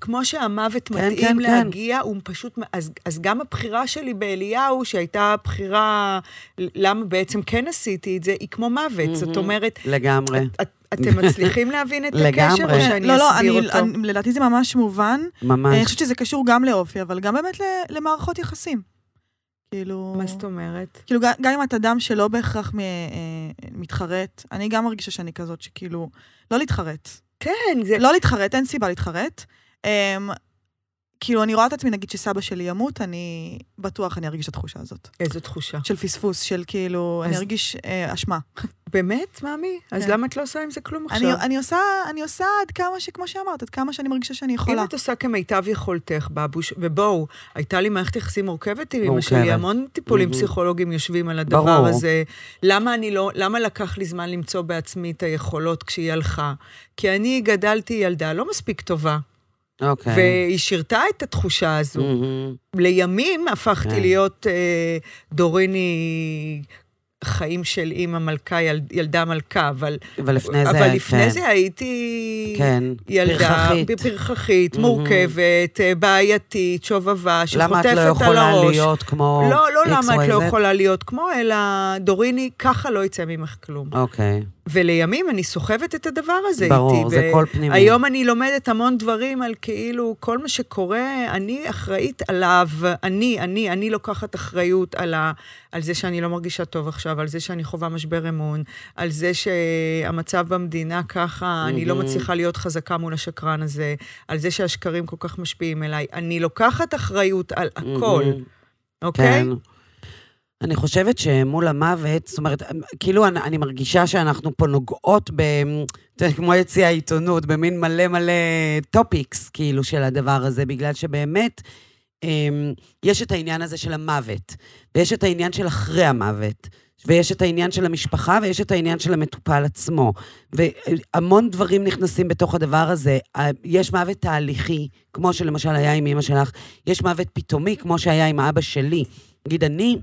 כמו שהמוות כן, מתאים כן, להגיע, הוא פשוט... אז, אז גם הבחירה שלי באליהו, שהייתה בחירה, למה בעצם כן עשיתי את זה, היא כמו מוות. זאת מהמם. אומרת, לגמרי. את, את, אתם מצליחים להבין את לגמרי. הקשר, או שאני לא, לא, אסביר אני, אותו? אני, לדעתי זה ממש מובן. ממש. אני חושבת שזה קשור גם לאופי, אבל גם באמת ל- למערכות יחסים. כאילו... מה זאת אומרת? כאילו, גם, גם אם את אדם שלא בהכרח מ, אה, מתחרט, אני גם מרגישה שאני כזאת שכאילו, לא להתחרט. כן, זה... לא להתחרט, אין סיבה להתחרט. Um, כאילו, אני רואה את עצמי, נגיד, שסבא שלי ימות, אני בטוח אני ארגיש את התחושה הזאת. איזו תחושה. של פספוס, של כאילו, אני אז- ארגיש אה, אשמה. באמת, מאמי? אז כן. למה את לא עושה עם זה כלום אני, עכשיו? אני, עושה, אני עושה עד כמה ש... כמו שאמרת, עד כמה שאני מרגישה שאני יכולה. אם את עושה כמיטב יכולתך, בבוש, ובואו, הייתה לי מערכת יחסים מורכבת עם אמא. שלי, המון טיפולים. פסיכולוגיים יושבים על הדבר ברור. הזה. למה אני לא, למה לקח לי זמן למצוא בעצמי את היכולות כשהיא הלכה? כי אני גדלתי ילדה לא מספיק טובה, אוקיי. והיא שירתה את התחושה הזו. מהמם. לימים הפכתי כן. להיות אה, דוריני חיים של אימא מלכה, יל, ילדה מלכה, אבל, אבל לפני זה... אבל לפני כן. זה הייתי כן. ילדה פרחחית. פרחחית, מהמם. מורכבת, אה, בעייתית, שובבה, למה את שחוטפת לא על יכולה הראש. להיות כמו... לא, לא למה את לא? יכולה להיות כמו, אלא דוריני, ככה לא יצא ממך כלום. אוקיי. ולימים אני סוחבת את הדבר הזה ברור, איתי. זה ו- קול פנימי. היום אני לומדת המון דברים על כאילו כל מה שקורה, אני אחראית עליו, אני, אני, אני לוקחת אחריות על, ה, על זה שאני לא מרגישה טוב עכשיו, על זה שאני חווה משבר אמון, על זה שהמצב במדינה ככה, אני לא. מצליחה להיות חזקה מול השקרן הזה, על זה שהשקרים כל כך משפיעים אליי. אני לוקחת אחריות על הכל. אוקיי? כן. אני חושבת שמול המוות, זאת אומרת, כאילו אני, אני מרגישה שאנחנו פה נוגעות ב... כמו יציע העיתונות, במין מלא מלא topics, כאילו, של הדבר הזה, בגלל שבאמת אמ, יש את העניין הזה של המוות, ויש את העניין של אחרי המוות, ויש את העניין של המשפחה, ויש את העניין של המטופל עצמו. והמון דברים נכנסים בתוך הדבר הזה. יש מוות תהליכי, כמו שלמשל היה עם אמא שלך, יש מוות פתאומי, כמו שהיה עם האבא שלי. נגיד, אני,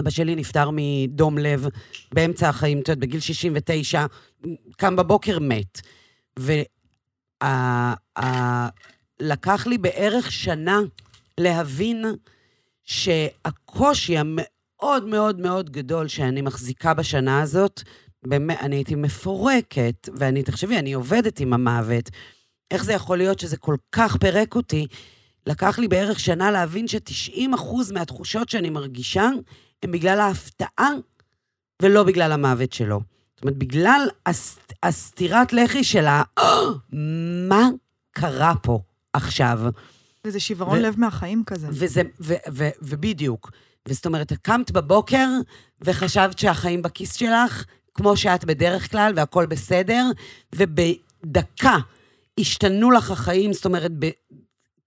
אבא שלי נפטר מדום לב באמצע החיים, את יודעת, בגיל 69, קם בבוקר, מת. ולקח לי בערך שנה להבין שהקושי המאוד מאוד מאוד גדול שאני מחזיקה בשנה הזאת, באמת, אני הייתי מפורקת, ואני, תחשבי, אני עובדת עם המוות. איך זה יכול להיות שזה כל כך פירק אותי? לקח לי בערך שנה להבין ש-90% מהתחושות שאני מרגישה הן בגלל ההפתעה ולא בגלל המוות שלו. זאת אומרת, בגלל הס- הסטירת לחי של ה... מה קרה פה עכשיו? וזה שברון ו- לב מהחיים כזה. וזה, ו, ו, ובדיוק. וזאת אומרת, קמת בבוקר וחשבת שהחיים בכיס שלך, כמו שאת בדרך כלל, והכול בסדר, ובדקה השתנו לך החיים, זאת אומרת, ב,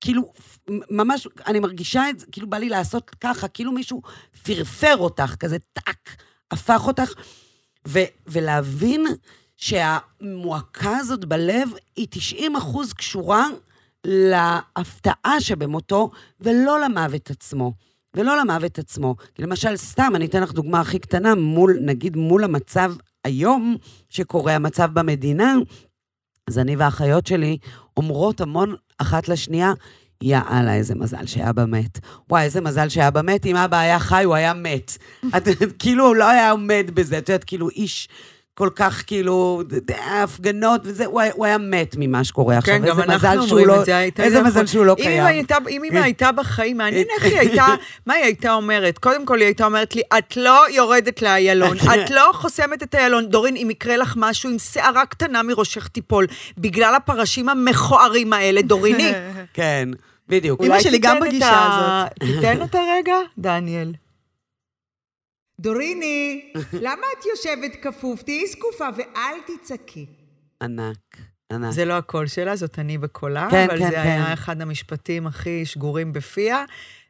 כאילו, ממש, אני מרגישה את זה, כאילו בא לי לעשות ככה, כאילו מישהו פרפר אותך, כזה טאק, הפך אותך, ו, ולהבין שהמועקה הזאת בלב היא 90 אחוז קשורה להפתעה שבמותו, ולא למוות עצמו. ולא למוות עצמו. כי למשל, סתם, אני אתן לך דוגמה הכי קטנה, מול, נגיד מול המצב היום שקורה, המצב במדינה, אז אני והאחיות שלי אומרות המון אחת לשנייה, יא אללה, איזה מזל שאבא מת. וואי, איזה מזל שאבא מת, אם אבא היה חי, הוא היה מת. את כאילו, הוא לא היה עומד בזה, את יודעת, כאילו, איש כל כך כאילו, הפגנות וזה, הוא היה- הוא היה מת ממה שקורה עכשיו. כן, גם אנחנו אומרים לא- את זה. הייתה איזה יכול- מזל שהוא לא אם קיים. אמא הייתה- אם אמא כן. הייתה בחיים, מעניין איך היא הייתה, מה היא הייתה אומרת? קודם כל, היא הייתה אומרת לי, את לא יורדת לאיילון, את לא חוסמת את איילון. דורין, אם יקרה לך משהו, אם שערה קטנה מראשך תיפול, בגלל הפרשים המכוערים האלה, דוריני. כן, בדיוק. אמא שלי גם בגישה ה- תיתן את הרגע, דניאל. דוריני, למה את יושבת כפוף? תהיי זקופה ואל תצעקי. ענק, ענק. זה לא הקול שלה, זאת אני בקולה, כן, אבל כן, זה כן. היה אחד המשפטים הכי שגורים בפיה.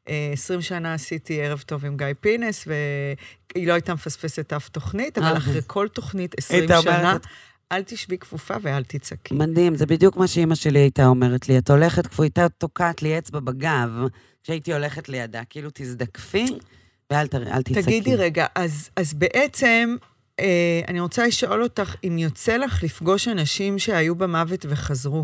אה, 20 שנה עשיתי ערב טוב עם גיא פינס, והיא לא הייתה מפספסת אף תוכנית, אבל אה. אחרי כל תוכנית 20 הייתה אומרת שנה, אל תשבי כפופה ואל תצעקי. מדהים, זה בדיוק מה שאימא שלי הייתה אומרת לי. את הולכת, כפו הייתה תוקעת לי אצבע בגב, כשהייתי הולכת לידה, כאילו תזדקפי ואל אל תצעקי. תגידי רגע, אז, אז בעצם, אה, אני רוצה לשאול אותך, אם יוצא לך לפגוש אנשים שהיו במוות וחזרו.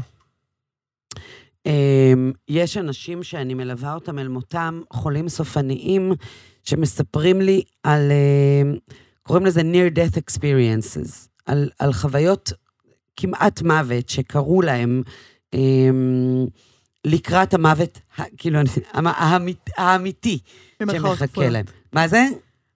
אמ, יש אנשים שאני מלווה אותם אל מותם, חולים סופניים, שמספרים לי על, אמ, קוראים לזה near death experiences, על, על חוויות כמעט מוות שקרו להם אמ, לקראת המוות, כאילו, האמיתי שמחכה כפולות. להם. מה זה?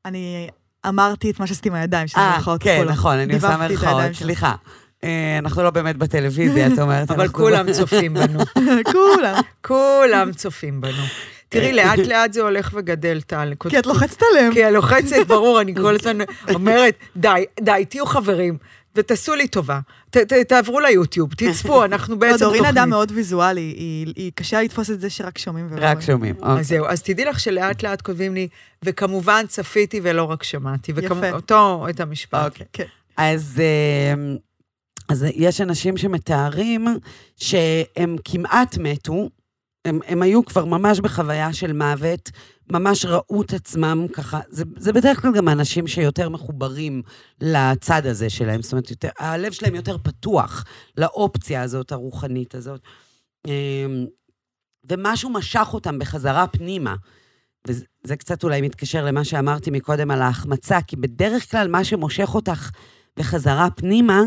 אני אמרתי את מה שעשיתי עם הידיים, שזה אה, במרכאות כן, כפולות. נכון, אני עושה את שלי. סליחה. אה, אנחנו לא באמת בטלוויזיה, את אומרת. אבל כולם צופים בנו. כולם. כולם צופים בנו. תראי, לאט לאט זה הולך וגדל, טל. כי את לוחצת עליהם. כי הלוחצת, ברור, אני כל הזמן אומרת, די, די, תהיו חברים, ותעשו לי טובה. ת, ת, תעברו ליוטיוב, תצפו, אנחנו לא, בעצם דורין תוכנית. אדם מאוד ויזואלי, היא היא קשה לתפוס את זה שרק שומעים ורואים. רק שומעים. אוקיי. אז זהו, אז תדעי לך שלאט לאט כותבים לי, וכמובן צפיתי ולא רק שמעתי. יפה. אותו, את המשפט. אוקיי. כן. אז, אה, אז יש אנשים שמתארים שהם כמעט מתו, הם, הם היו כבר ממש בחוויה של מוות, ממש ראו את עצמם ככה, זה, זה בדרך כלל גם אנשים שיותר מחוברים לצד הזה שלהם, זאת אומרת, יותר, הלב שלהם יותר פתוח לאופציה הזאת, הרוחנית הזאת. אה, ומשהו משך אותם בחזרה פנימה. וזה קצת אולי מתקשר למה שאמרתי מקודם על ההחמצה, כי בדרך כלל מה שמושך אותך בחזרה פנימה,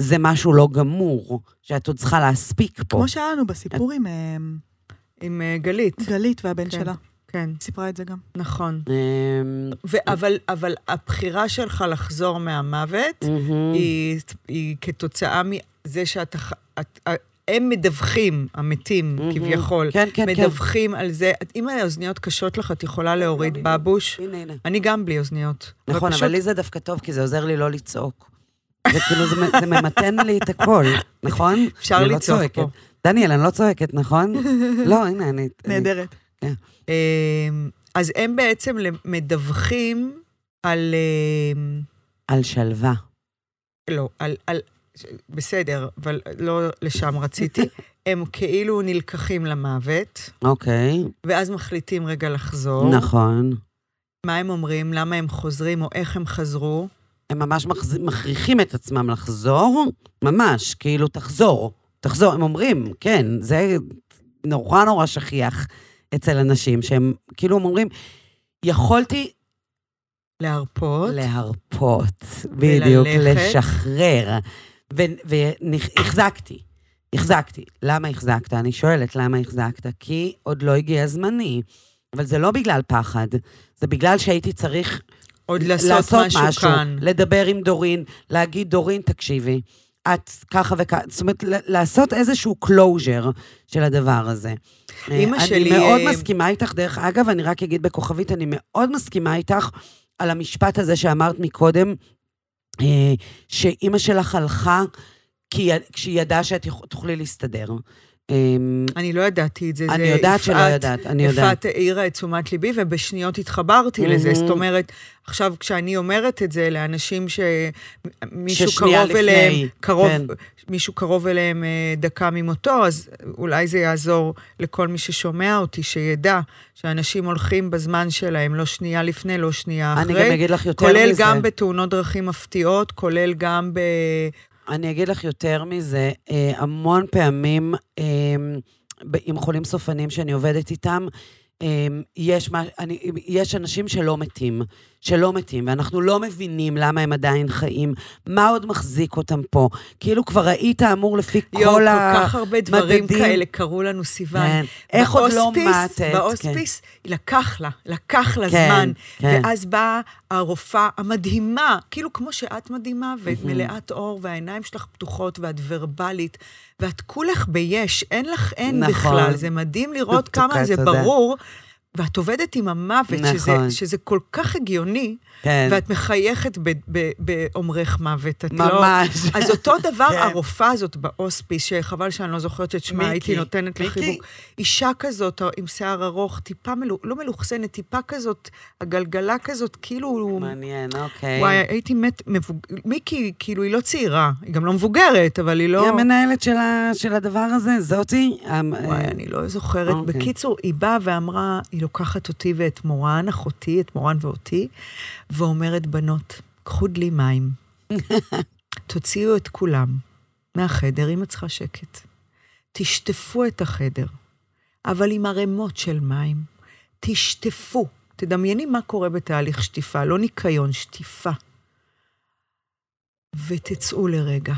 זה משהו לא גמור, שאת עוד צריכה להספיק פה. כמו שהיה לנו בסיפור עם אה, עם אה, גלית, גלית והבן כן. שלה. כן, סיפרה את זה גם. נכון. אמ, ו- אבל, אבל הבחירה שלך לחזור מהמוות. היא, היא כתוצאה מזה שאתה... את, הם מדווחים, המתים. כביכול, כן, כן, כן. מדווחים על זה. אם האוזניות קשות לך, את יכולה להוריד בבוש. הנה, הנה. אני גם בלי אוזניות. נכון, אבל לי זה דווקא טוב, כי זה עוזר לי לא לצעוק. זה כאילו, זה ממתן לי את הכל, נכון? אפשר לא לצעוק. פה. דניאל, אני לא צועקת, נכון? לא, הנה, אני... נהדרת. אמ, אז הם בעצם מדווחים על... אמ, על שלווה. לא, על... על בסדר, אבל לא לשם רציתי. הם כאילו נלקחים למוות, אוקיי, ואז מחליטים רגע לחזור. נכון. מה הם אומרים, למה הם חוזרים, או איך הם חזרו. הם ממש מכריחים את עצמם לחזור, ממש, כאילו, תחזור, תחזור. הם אומרים, כן, זה נורא נורא שכיח אצל אנשים, שהם כאילו אומרים, יכולתי להרפות. להרפות, בדיוק. לשחרר. והחזקתי, החזקתי. למה החזקת? אני שואלת, למה החזקת? כי עוד לא הגיע זמני. אבל זה לא בגלל פחד, זה בגלל שהייתי צריך עוד לעשות, משהו, כאן. לדבר עם דורין, להגיד, דורין, תקשיבי, את ככה וככה, זאת אומרת, לעשות איזשהו closure של הדבר הזה. אימא אה, שלי, אני מאוד אה, מסכימה איתך, דרך אגב, אני רק אגיד בכוכבית, אני מאוד מסכימה איתך על המשפט הזה שאמרת מקודם, אה, שאימא שלך הלכה כי, כשהיא ידעה שאת תוכלי להסתדר. אה, אני לא ידעתי את זה. אני יודעת שלא ידעת, אני יודעת. יפעת העירה את תשומת ליבי, ובשניות התחברתי לזה. זאת אומרת, עכשיו, כשאני אומרת את זה לאנשים שמישהו קרוב אליהם, קרוב, כן. מישהו קרוב אליהם אה, דקה ממותו, אז אולי זה יעזור לכל מי ששומע אותי, שידע שאנשים הולכים בזמן שלהם, לא שנייה לפני, לא שנייה אני אחרי. גם אגיד לך יותר כולל מזה. גם בתאונות דרכים מפתיעות, כולל גם ב... אני אגיד לך יותר מזה, אה, המון פעמים ב- עם חולים סופניים שאני עובדת איתם, אה, יש, מה, אני, יש אנשים שלא מתים, שלא מתים, ואנחנו לא מבינים למה הם עדיין חיים, מה עוד מחזיק אותם פה. כאילו כבר היית אמור לפי יואו, כל כל כך הרבה דברים המדדים. כאלה קרו לנו, סיוון. כן. איך עוד לא מתת? בהוספיס, לקח לה, לקח לה כן, זמן. כן. ואז באה הרופאה המדהימה, כאילו כמו שאת מדהימה, ומלאת אור, והעיניים שלך פתוחות, ואת ורבלית, ואת כולך ביש, אין לך אין נכון. בכלל. זה מדהים לראות כמה זה תודה. ברור. ואת עובדת עם המוות, שזה, נכון. שזה כל כך הגיוני, כן. ואת מחייכת באומרך מוות. את לא... ממש. אז אותו דבר, כן. הרופאה הזאת בהוספיס, שחבל שאני לא זוכרת את שמה, הייתי נותנת. לחיבוק. אישה כזאת, עם שיער ארוך, טיפה, מלו, לא מלוכסנת, טיפה כזאת, הגלגלה כזאת, כאילו... מעניין, אוקיי. וואי, הייתי מת, מבוג... מיקי, כאילו, היא לא צעירה, היא גם לא מבוגרת, אבל היא לא... היא המנהלת של, ה, של הדבר הזה, זאתי. המ- וואי, אני לא זוכרת. אוקיי. בקיצור, היא באה ואמרה, היא לוקחת אותי ואת מורן, אחותי, את מורן ואותי, ואומרת, בנות, קחו דלי מים, תוציאו את כולם מהחדר, אמא צריכה שקט. תשטפו את החדר, אבל עם ערימות של מים. תשטפו. תדמייני מה קורה בתהליך שטיפה, לא ניקיון, שטיפה. ותצאו לרגע.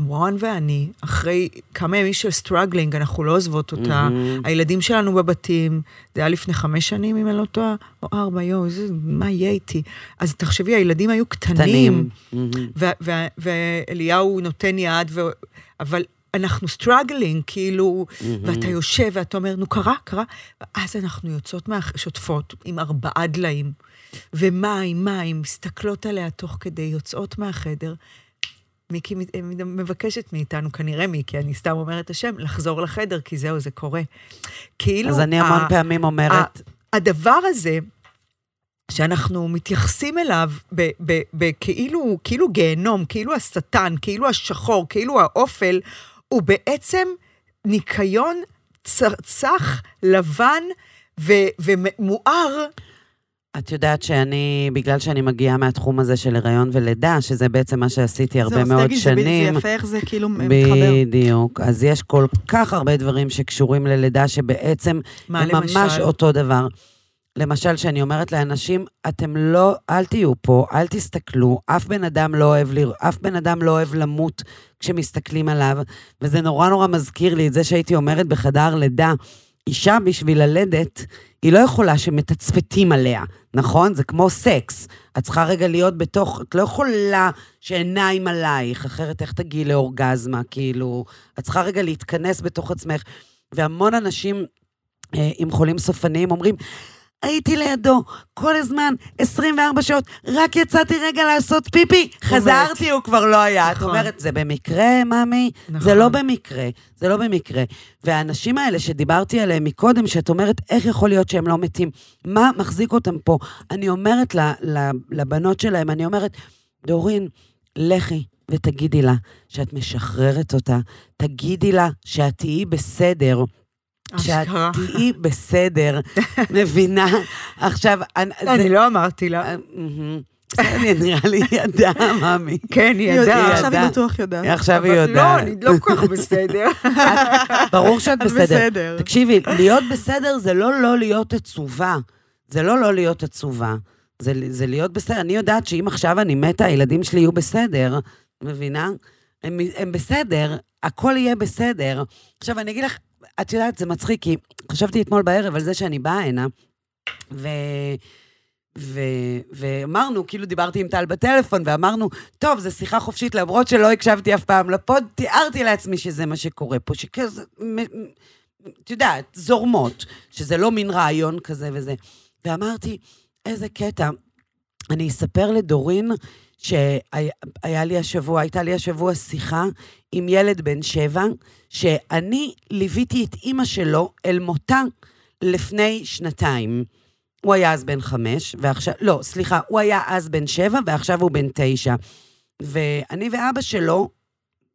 מורן ואני, אחרי כמה ימים של struggling, אנחנו לא עוזבות אותה. מהמם. הילדים שלנו בבתים, זה היה לפני חמש שנים, אם אני לא טועה, או ארבע, יואו, מה יהיה איתי? אז תחשבי, הילדים היו קטנים, ו- ואליהו נותן יד, ו- אבל אנחנו struggling, כאילו, ואתה יושב ואתה אומר, נו, קרה, קרה, ואז אנחנו יוצאות, מה... שוטפות עם ארבעה דליים, ומים, מים, מסתכלות עליה תוך כדי, יוצאות מהחדר. מיקי מת- מבקשת מאיתנו, כנראה מיקי, אני סתם אומרת את השם, לחזור לחדר, כי זהו, זה קורה. כאילו... אז אני המון ה- פעמים אומרת, הדבר הזה, שאנחנו מתייחסים אליו ב- ב- ב- כאילו, גיהנום, כאילו השטן, כאילו השחור, כאילו האופל, הוא בעצם ניקיון צח, לבן ו- ומואר. את יודעת שאני, בגלל שאני מגיעה מהתחום הזה של הריון ולידה, שזה בעצם מה שעשיתי הרבה אז מאוד זה ב- שנים. זה יפה איך זה כאילו מתחבר. בדיוק. אז יש כל כך הרבה דברים שקשורים ללידה, שבעצם מה הם למשל? ממש אותו דבר. למשל, שאני אומרת לאנשים, אתם לא, אל תהיו פה, אל תסתכלו, אף בן אדם לא אוהב, לרא- אף בן אדם לא אוהב למות כשמסתכלים עליו, וזה נורא נורא מזכיר לי את זה שהייתי אומרת בחדר לידה, אישה בשביל ללדת, היא לא יכולה שמתצפתים עליה, נכון? זה כמו סקס. את צריכה רגע להיות בתוך, את לא יכולה שעיניים עלייך, אחרת איך תגיעי לאורגזמה, כאילו, את צריכה רגע להתכנס בתוך עצמך. והמון אנשים אה, עם חולים סופניים אומרים, הייתי לידו כל הזמן, 24 שעות, רק יצאתי רגע לעשות פיפי, חזרתי, הוא כבר לא היה. את נכון. אומרת, זה במקרה, ממי? זה נכון. לא במקרה, זה לא במקרה. והאנשים האלה שדיברתי עליהם מקודם, שאת אומרת, איך יכול להיות שהם לא מתים? מה מחזיק אותם פה? אני אומרת ל, ל, לבנות שלהם, אני אומרת, דורין, לכי ותגידי לה שאת משחררת אותה. תגידי לה שאת תהיי בסדר. שאת. תהיי בסדר, מבינה? עכשיו, אני... אני לא אמרתי לה. אה, מהמם. בסדר, נראה לי היא ידעה, מאמי. כן, היא יודעת, ידעה. עכשיו היא. בטוח יודעת. עכשיו היא אבל לא, יודעת. אני לא כל כך בסדר. ברור שאת את בסדר. בסדר. תקשיבי, להיות בסדר זה לא לא להיות עצובה. זה לא לא להיות עצובה. זה, זה להיות בסדר. אני יודעת שאם עכשיו אני מתה, הילדים שלי יהיו בסדר, מבינה? הם, הם בסדר, הכל יהיה בסדר. עכשיו, אני אגיד לך, את יודעת, זה מצחיק, כי חשבתי אתמול בערב על זה שאני באה הנה, ו... ו... ואמרנו, כאילו דיברתי עם טל בטלפון, ואמרנו, טוב, זו שיחה חופשית, למרות שלא הקשבתי אף פעם לפוד, תיארתי לעצמי שזה מה שקורה פה, שכזה, את יודעת, זורמות, שזה לא מין רעיון כזה וזה. ואמרתי, איזה קטע, אני אספר לדורין שהיה לי השבוע, הייתה לי השבוע שיחה עם ילד בן שבע, שאני ליוויתי את אימא שלו אל מותה לפני שנתיים. הוא היה אז בן חמש, ועכשיו, לא, סליחה, הוא היה אז בן שבע, ועכשיו הוא בן תשע. ואני ואבא שלו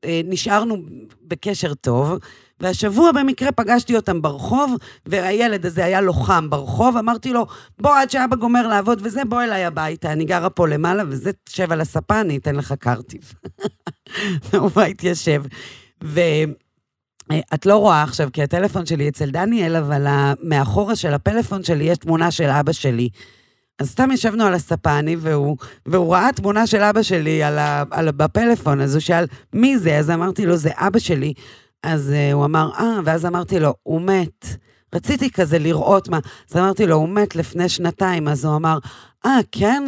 אה, נשארנו בקשר טוב, והשבוע במקרה פגשתי אותם ברחוב, והילד הזה היה לוחם ברחוב, אמרתי לו, בוא עד שאבא גומר לעבוד וזה, בוא אליי הביתה, אני גרה פה למעלה, וזה, תשב על הספה, אני אתן לך קרטיב. הוא בא התיישב. ואת לא רואה עכשיו, כי הטלפון שלי אצל דניאל, אבל מאחורה של הפלאפון שלי יש תמונה של אבא שלי. אז סתם ישבנו על הספה, אני והוא, והוא ראה תמונה של אבא שלי על ה, על, בפלאפון, אז הוא שאל, מי זה? אז אמרתי לו, זה אבא שלי. אז uh, הוא אמר, אה, ואז אמרתי לו, הוא מת. רציתי כזה לראות מה. אז אמרתי לו, הוא מת לפני שנתיים. אז הוא אמר, אה, כן?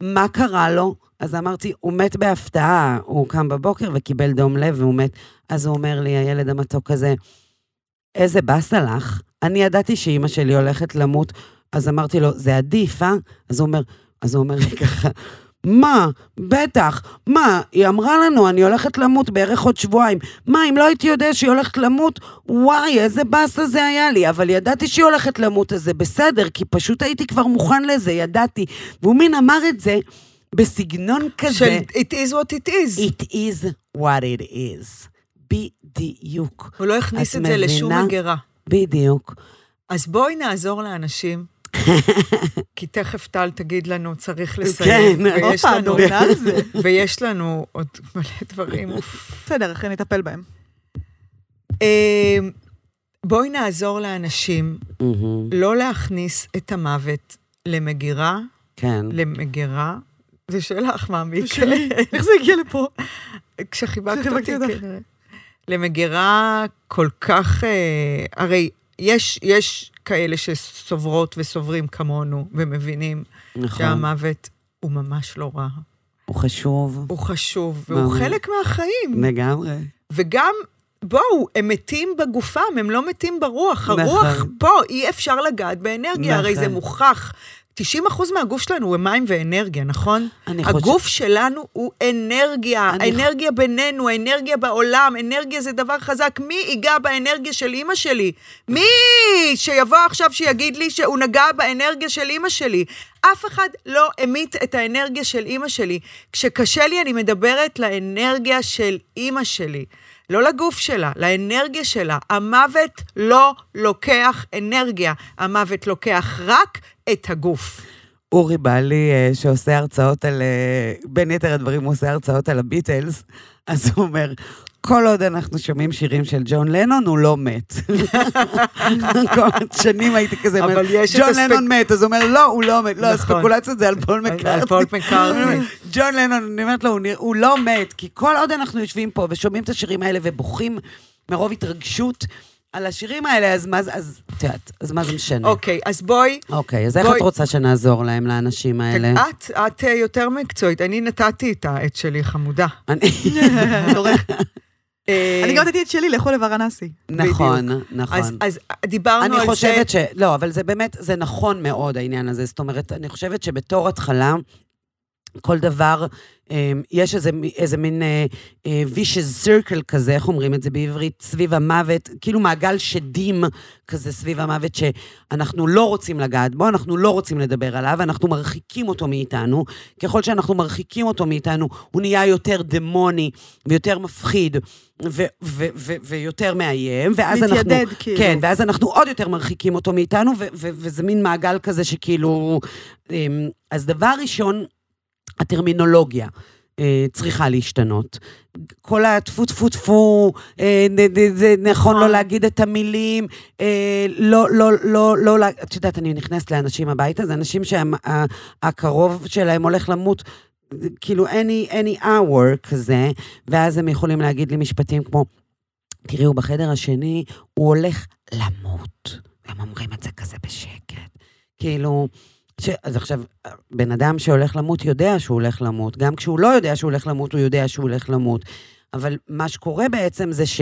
מה קרה לו? אז אמרתי, הוא מת בהפתעה. הוא קם בבוקר וקיבל דום לב והוא מת. אז הוא אומר לי, הילד המתוק הזה, איזה באסה לך. אני ידעתי שאימא שלי הולכת למות, אז אמרתי לו, זה עדיף, אה? אז הוא אומר, אז הוא אומר לי ככה, מה? בטח. מה? היא אמרה לנו, אני הולכת למות בערך עוד שבועיים. מה, אם לא הייתי יודע שהיא הולכת למות, וואי, איזה באסה זה היה לי. אבל ידעתי שהיא הולכת למות, אז זה בסדר, כי פשוט הייתי כבר מוכן לזה, ידעתי. והוא מין אמר את זה בסגנון כזה. של it is what it is. It is what it is. בדיוק. הוא לא הכניס את זה לשום? מגירה. בדיוק. אז בואי נעזור לאנשים, כי תכף טל תגיד לנו, צריך לסיים. כן, ויש הופה, לנו-. ויש לנו עוד מלא דברים. בסדר, אחרי נטפל בהם. אה, בואי נעזור לאנשים. לא להכניס את המוות למגירה, כן. למגירה. זה שלך, מאמי. זה שלי. איך זה הגיע לפה? כשחיבקת אותי. כנראה. למגירה כל כך... אה, הרי יש, יש כאלה שסוברות וסוברים כמונו ומבינים נכון. שהמוות הוא ממש לא רע. הוא חשוב. הוא חשוב, והוא ממש. חלק מהחיים. לגמרי. וגם, בואו, הם מתים בגופם, הם לא מתים ברוח. נכון. הרוח פה, אי אפשר לגעת באנרגיה, הרי זה נכון. מוכח. 90 אחוז מהגוף שלנו הוא מים ואנרגיה, נכון? אני חושב- הגוף שלנו הוא אנרגיה, אני- האנרגיה בינינו, האנרגיה בעולם, אנרגיה זה דבר חזק. מי ייגע באנרגיה של אימא שלי? מי שיבוא עכשיו שיגיד לי שהוא נגע באנרגיה של אימא שלי? אף אחד לא המית את האנרגיה של אימא שלי. כשקשה לי, אני מדברת לאנרגיה של אימא שלי. לא לגוף שלה, לאנרגיה שלה. המוות לא לוקח אנרגיה, המוות לוקח רק את הגוף. אורי בעלי, אה, שעושה הרצאות על... אה, בין יתר הדברים, הוא עושה הרצאות על הביטלס, אז הוא אומר, כל עוד אנחנו שומעים שירים של ג'ון לנון, הוא לא מת. שנים הייתי כזה, אבל יש ג'ון לנון מת, אז הוא אומר, לא, הוא לא מת. לא, נכון. הספקולציות זה על פול מקארטני. פול מקארטני. ג'ון לנון, אני אומרת לו, הוא לא מת, כי כל עוד אנחנו יושבים פה ושומעים את השירים האלה ובוכים מרוב התרגשות על השירים האלה, אז מה זה, אז את יודעת, אז מה זה משנה? אוקיי, אז בואי, אוקיי, אז איך בואי- את רוצה שנעזור להם, לאנשים האלה? את, את אה, יותר מקצועית. אני נתתי את העט שלי, חמודה. אני-. אה, אני גם נתתי את שלי, לכו לוורנסי. נכון, נכון. אז דיברנו אני על חושבת זה. ש... לא, אבל זה באמת, זה נכון מאוד, העניין הזה. זאת אומרת, אני חושבת שבתור התחלה, כל דבר, אה, יש איזה, איזה מין אה, אה, vicious circle כזה, איך אומרים את זה בעברית? סביב המוות, כאילו מעגל שדים כזה סביב המוות, שאנחנו לא רוצים לגעת בו, אנחנו לא רוצים לדבר עליו, אנחנו מרחיקים אותו מאיתנו. ככל שאנחנו מרחיקים אותו מאיתנו, הוא נהיה יותר דמוני ויותר מפחיד. ו- ו- ו- ויותר מאיים, ואז אנחנו... מתיידד, כאילו. כן, ואז אנחנו עוד יותר מרחיקים אותו מאיתנו, וזה מין מעגל כזה שכאילו... אמ, אז דבר ראשון, הטרמינולוגיה. אה, צריכה להשתנות. כל הטפו טפו טפו, אה, זה נכון לא נכון. להגיד את המילים, אה, לא, לא, לא, לא, את יודעת, אני נכנסת לאנשים הביתה, זה אנשים שהקרוב שלהם הולך למות, כאילו any, any hour כזה, ואז הם יכולים להגיד לי משפטים כמו, תראי, הוא בחדר השני, הוא הולך למות. הם אומרים את זה כזה בשקט. כאילו, ש... אז עכשיו, בן אדם שהולך למות יודע שהוא הולך למות. גם כשהוא לא יודע שהוא הולך למות, הוא יודע שהוא הולך למות. אבל מה שקורה בעצם זה ש...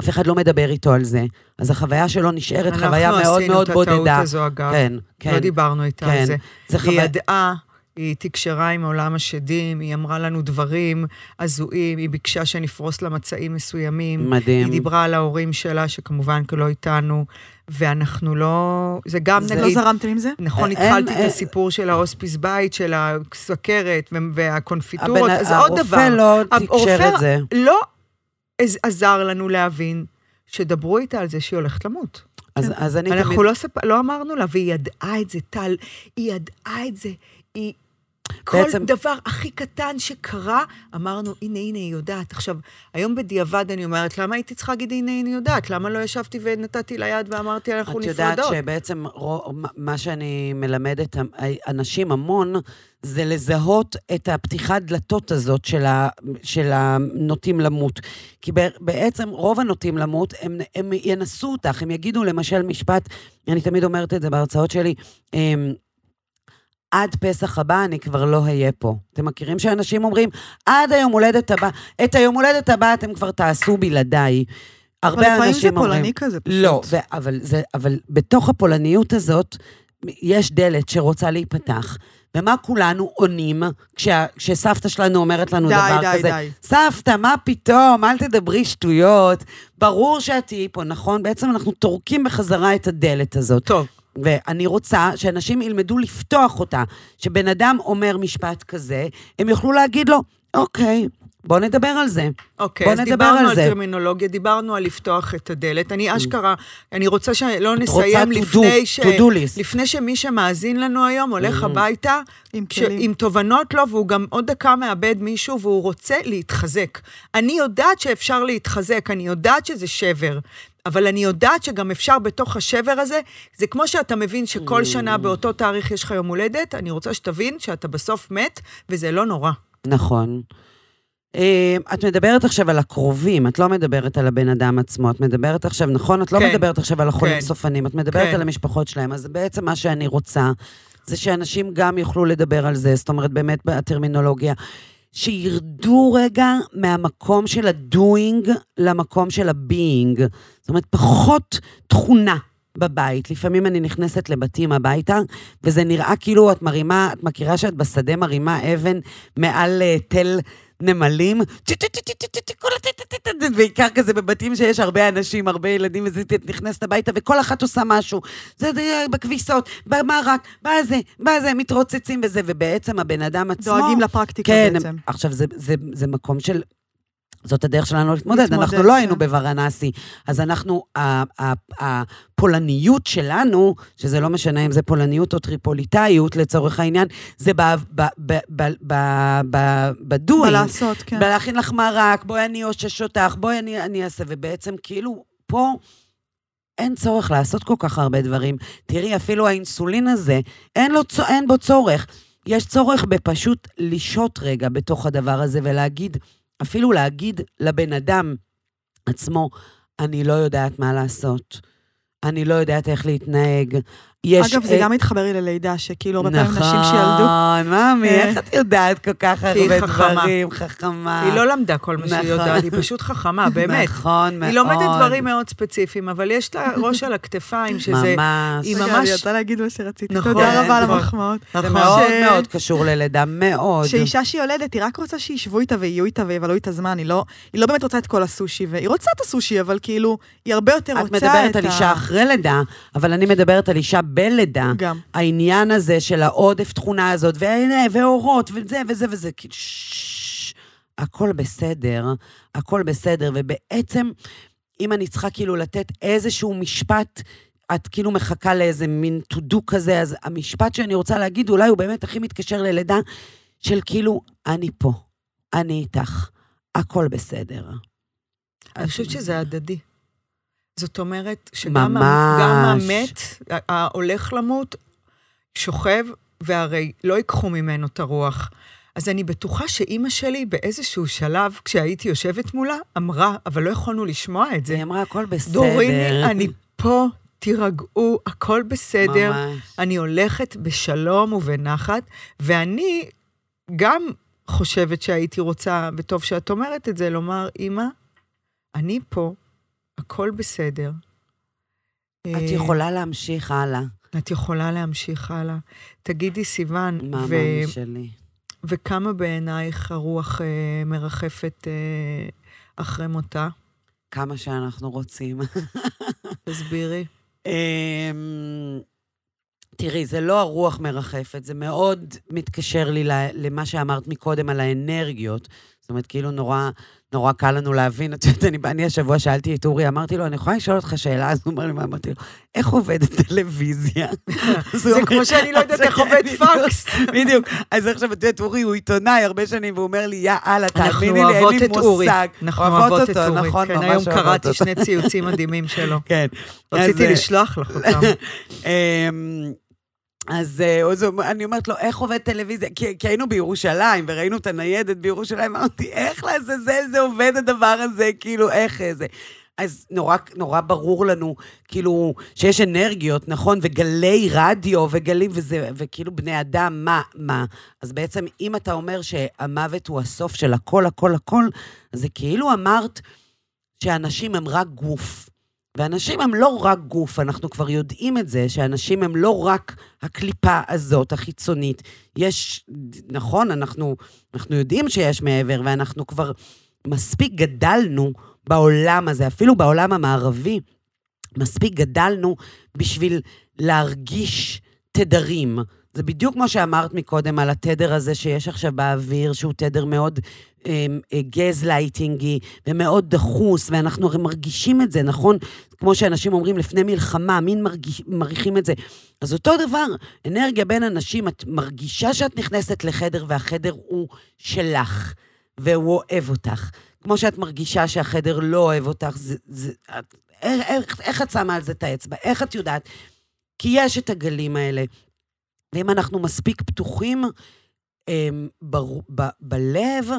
אף אחד לא מדבר איתו על זה, אז החוויה שלו נשארת חוויה מאוד מאוד אנחנו עשינו את הטעות בודדה. הזו, אגב. כן, כן. לא דיברנו איתה כן. על זה. זה היא חוויה... ידעה, היא תקשרה עם עולם השדים, היא אמרה לנו דברים הזויים, היא ביקשה שנפרוס לה מצעים מסוימים. מדהים. היא דיברה על ההורים שלה, שכמובן לא איתנו, ואנחנו לא... זה גם זה- לא נגיד... זרמתם עם זה? נכון, הם- התחלתי את הם- הסיפור של ההוספיס בית, של הסוכרת והקונפיטורות, אז עוד דבר. הרופא לא תקשר את זה. לא עז- עזר לנו להבין שדברו איתה על זה שהיא הולכת למות. אז, אז אני אנחנו תמיד... לא, ספ... לא אמרנו לה, והיא ידעה את זה, טל, היא ידעה את זה. היא... כל בעצם- דבר הכי קטן שקרה, אמרנו, הנה, הנה, היא יודעת. עכשיו, היום בדיעבד אני אומרת, למה הייתי צריכה להגיד, הנה, הנה, היא יודעת? למה לא ישבתי ונתתי לה יד ואמרתי, אנחנו את יודעת נפרדות? שבעצם רו- מה שאני מלמדת אנשים המון, זה לזהות את הפתיחת דלתות הזאת של, ה, של הנוטים למות. כי בעצם רוב הנוטים למות, הם, הם ינסו אותך, הם יגידו למשל משפט, אני תמיד אומרת את זה בהרצאות שלי, הם, עד פסח הבא אני כבר לא אהיה פה. אתם מכירים שאנשים אומרים, עד היום הולדת הבא, את היום הולדת הבא אתם כבר תעשו בלעדיי. אבל הרבה לפעמים אנשים זה אומרים... פולני כזה פשוט. לא, ו- אבל, זה, אבל בתוך הפולניות הזאת, יש דלת שרוצה להיפתח, ומה כולנו עונים כשה, כשסבתא שלנו אומרת לנו די, דבר די, כזה? די. סבתא, מה פתאום? אל תדברי שטויות. ברור שאת תהיי פה, נכון? בעצם אנחנו טורקים בחזרה את הדלת הזאת. טוב, ואני רוצה שאנשים ילמדו לפתוח אותה. שבן אדם אומר משפט כזה, הם יוכלו להגיד לו, אוקיי, בוא נדבר על זה. אוקיי, בוא אז נדבר דיברנו על על זה. טרמינולוגיה, דיברנו על לפתוח את הדלת. אני אשכרה, אני רוצה שלא נסיים to do- לפני ש... do. לפני שמי שמאזין לנו היום הולך הביתה, עם ש-. עם תובנות לו, והוא גם עוד דקה מאבד מישהו, והוא רוצה להתחזק. אני יודעת שאפשר להתחזק, אני יודעת שזה שבר. אבל אני יודעת שגם אפשר בתוך השבר הזה, זה כמו שאתה מבין שכל שנה באותו תאריך יש לך יום הולדת, אני רוצה שתבין שאתה בסוף מת, וזה לא נורא. נכון. אה, את מדברת עכשיו על הקרובים, את לא מדברת על הבן אדם עצמו, את מדברת עכשיו, נכון? את לא כן. מדברת עכשיו על החולים כן. סופנים, את מדברת כן. על המשפחות שלהם. אז בעצם מה שאני רוצה, זה שאנשים גם יוכלו לדבר על זה, זאת אומרת, באמת בטרמינולוגיה, שירדו רגע מהמקום של ה-doing למקום של ה-being. זאת אומרת, פחות תכונה. בבית. לפעמים אני נכנסת לבתים הביתה, וזה נראה כאילו את מרימה, את מכירה שאת בשדה מרימה אבן מעל אה, תל נמלים? בעיקר כזה בבתים שיש הרבה אנשים, הרבה ילדים, וזה נכנסת הביתה, וכל אחת עושה משהו. זה בכביסות, במרק, בזה, בזה, מתרוצצים וזה, ובעצם הבן אדם עצמו... דואגים לפרקטיקה כן, בעצם. עכשיו, זה מקום של... זאת הדרך שלנו להתמודד. להתמודד, אנחנו לא היינו כן. בוורנסי, אז אנחנו, הפולניות שלנו, שזה לא משנה אם זה פולניות או טריפוליטאיות לצורך העניין, זה ב- ב- ב- ב- ב- ב- בדואינג. בלעשות, כן. בלהכין לך מרק, בואי אני אושש אותך, בואי אני, אני אעשה, ובעצם כאילו, פה אין צורך לעשות כל כך הרבה דברים. תראי, אפילו האינסולין הזה, אין, לו, אין בו צורך. יש צורך בפשוט לשהות רגע בתוך הדבר הזה ולהגיד, אפילו להגיד לבן אדם עצמו, אני לא יודעת מה לעשות. אני לא יודעת איך להתנהג. יש... אגב, זה אה, גם מתחבר לי ללידה, שכאילו הרבה פעמים נשים שילדו... נכון, מאמי, אה, איך את יודעת כל כך כי היא הרבה חכמה. דברים, חכמה. היא לא למדה כל מה שהיא נכון. יודעת, היא פשוט חכמה, באמת. נכון, מאוד. היא לומדת דברים מאוד ספציפיים, אבל יש לה ראש על הכתפיים, שזה... ממש. היא ממש- אני רוצה להגיד מה שרציתי. נכון, תודה רבה על נכון. המחמאות. זה נכון. מאוד מאוד קשור ללידה, מאוד. שאישה שיולדת, היא רק רוצה שישבו איתה ויהיו איתה ויבלו איתה זמן, היא לא, היא לא באמת רוצה את כל הסושי, והיא רוצה את הסושי, אבל כאילו, היא הרבה יותר רוצה את את מדברת על ה- אישה אחרי לידה, אבל אני מדברת על אישה בלידה. גם. העניין הזה של העודף תכונה הזאת, והנה, ואורות, וזה וזה וזה, כאילו, הכל בסדר, הכל בסדר, ובעצם, אם אני צריכה כאילו לתת איזשהו משפט, את כאילו מחכה לאיזה מין to do כזה, אז המשפט שאני רוצה להגיד, אולי הוא באמת הכי מתקשר ללידה, של כאילו, אני פה, אני איתך, הכל בסדר. אני חושבת שזה הדדי. זאת אומרת, שגם ממש. המת, ההולך למות, שוכב, והרי לא ייקחו ממנו את הרוח. אז אני בטוחה שאימא שלי באיזשהו שלב, כשהייתי יושבת מולה, אמרה, אבל לא יכולנו לשמוע את זה. היא אמרה, הכל בסדר. דוריני, אני פה, תירגעו, הכל בסדר. ממש. אני הולכת בשלום ובנחת, ואני גם חושבת שהייתי רוצה, וטוב שאת אומרת את זה, לומר, אמא, אני פה, הכל בסדר. את אה, יכולה להמשיך הלאה. את יכולה להמשיך הלאה. תגידי, סיוון, מה ו- מאמי שלי? וכמה בעינייך הרוח אה, מרחפת אה, אחרי מותה? כמה שאנחנו רוצים. תסבירי. אמ, תראי, זה לא הרוח מרחפת, זה מאוד מתקשר לי למה שאמרת מקודם על האנרגיות. זאת אומרת, כאילו נורא, נורא קל לנו להבין. את יודעת, אני, אני השבוע שאלתי את אורי, אמרתי לו, אני יכולה לשאול אותך שאלה? אז הוא אמר לי, מה אמרתי לו? איך עובדת טלוויזיה? אז הוא זה אומר, כמו שאני לא יודעת איך עובד פקס. בדיוק. אז עכשיו, את יודעת, אורי הוא עיתונאי הרבה שנים, והוא אומר לי, יא אללה, אנחנו תאמיני לי, אין אוהבות לי את אורי. מושג. אנחנו אוהבות את אורי. נכון, כן, ממש היום אוהבות קראתי אותו. שני ציוצים מדהימים שלו. כן. רציתי אה, לשלוח לך אותם. אז אה, אז הוא- אני אומרת לו, איך עובד טלוויזיה? כי, כי היינו בירושלים, וראינו את הניידת בירושלים, אמרתי, איך לעזאזל זה עובד הדבר הזה? כאילו, איך אה, זה? אז נורא, נורא ברור לנו, כאילו, שיש אנרגיות, נכון? וגלי רדיו, וגלים, וזה, וכאילו בני אדם, מה, מה? אז בעצם, אם אתה אומר שהמוות הוא הסוף של הכל, הכל, הכל, זה כאילו אמרת שאנשים הם רק גוף. ואנשים הם לא רק גוף, אנחנו כבר יודעים את זה, שאנשים הם לא רק הקליפה הזאת, החיצונית. יש, נכון, אנחנו, אנחנו יודעים שיש מעבר, ואנחנו כבר מספיק גדלנו בעולם הזה, אפילו בעולם המערבי, מספיק גדלנו בשביל להרגיש תדרים. זה בדיוק כמו שאמרת מקודם על התדר הזה שיש עכשיו באוויר, שהוא תדר מאוד גז לייטינגי ומאוד דחוס, ואנחנו הרי מרגישים את זה, נכון? כמו שאנשים אומרים לפני מלחמה, מין מרגיש, מריחים את זה. אז אותו דבר, אנרגיה בין אנשים, את מרגישה שאת נכנסת לחדר והחדר הוא שלך, והוא אוהב אותך. כמו שאת מרגישה שהחדר לא אוהב אותך, זה, זה, את, איך, איך, איך את שמה על זה את האצבע? איך את יודעת? כי יש את הגלים האלה. ואם אנחנו מספיק פתוחים אמ, ב, ב, בלב,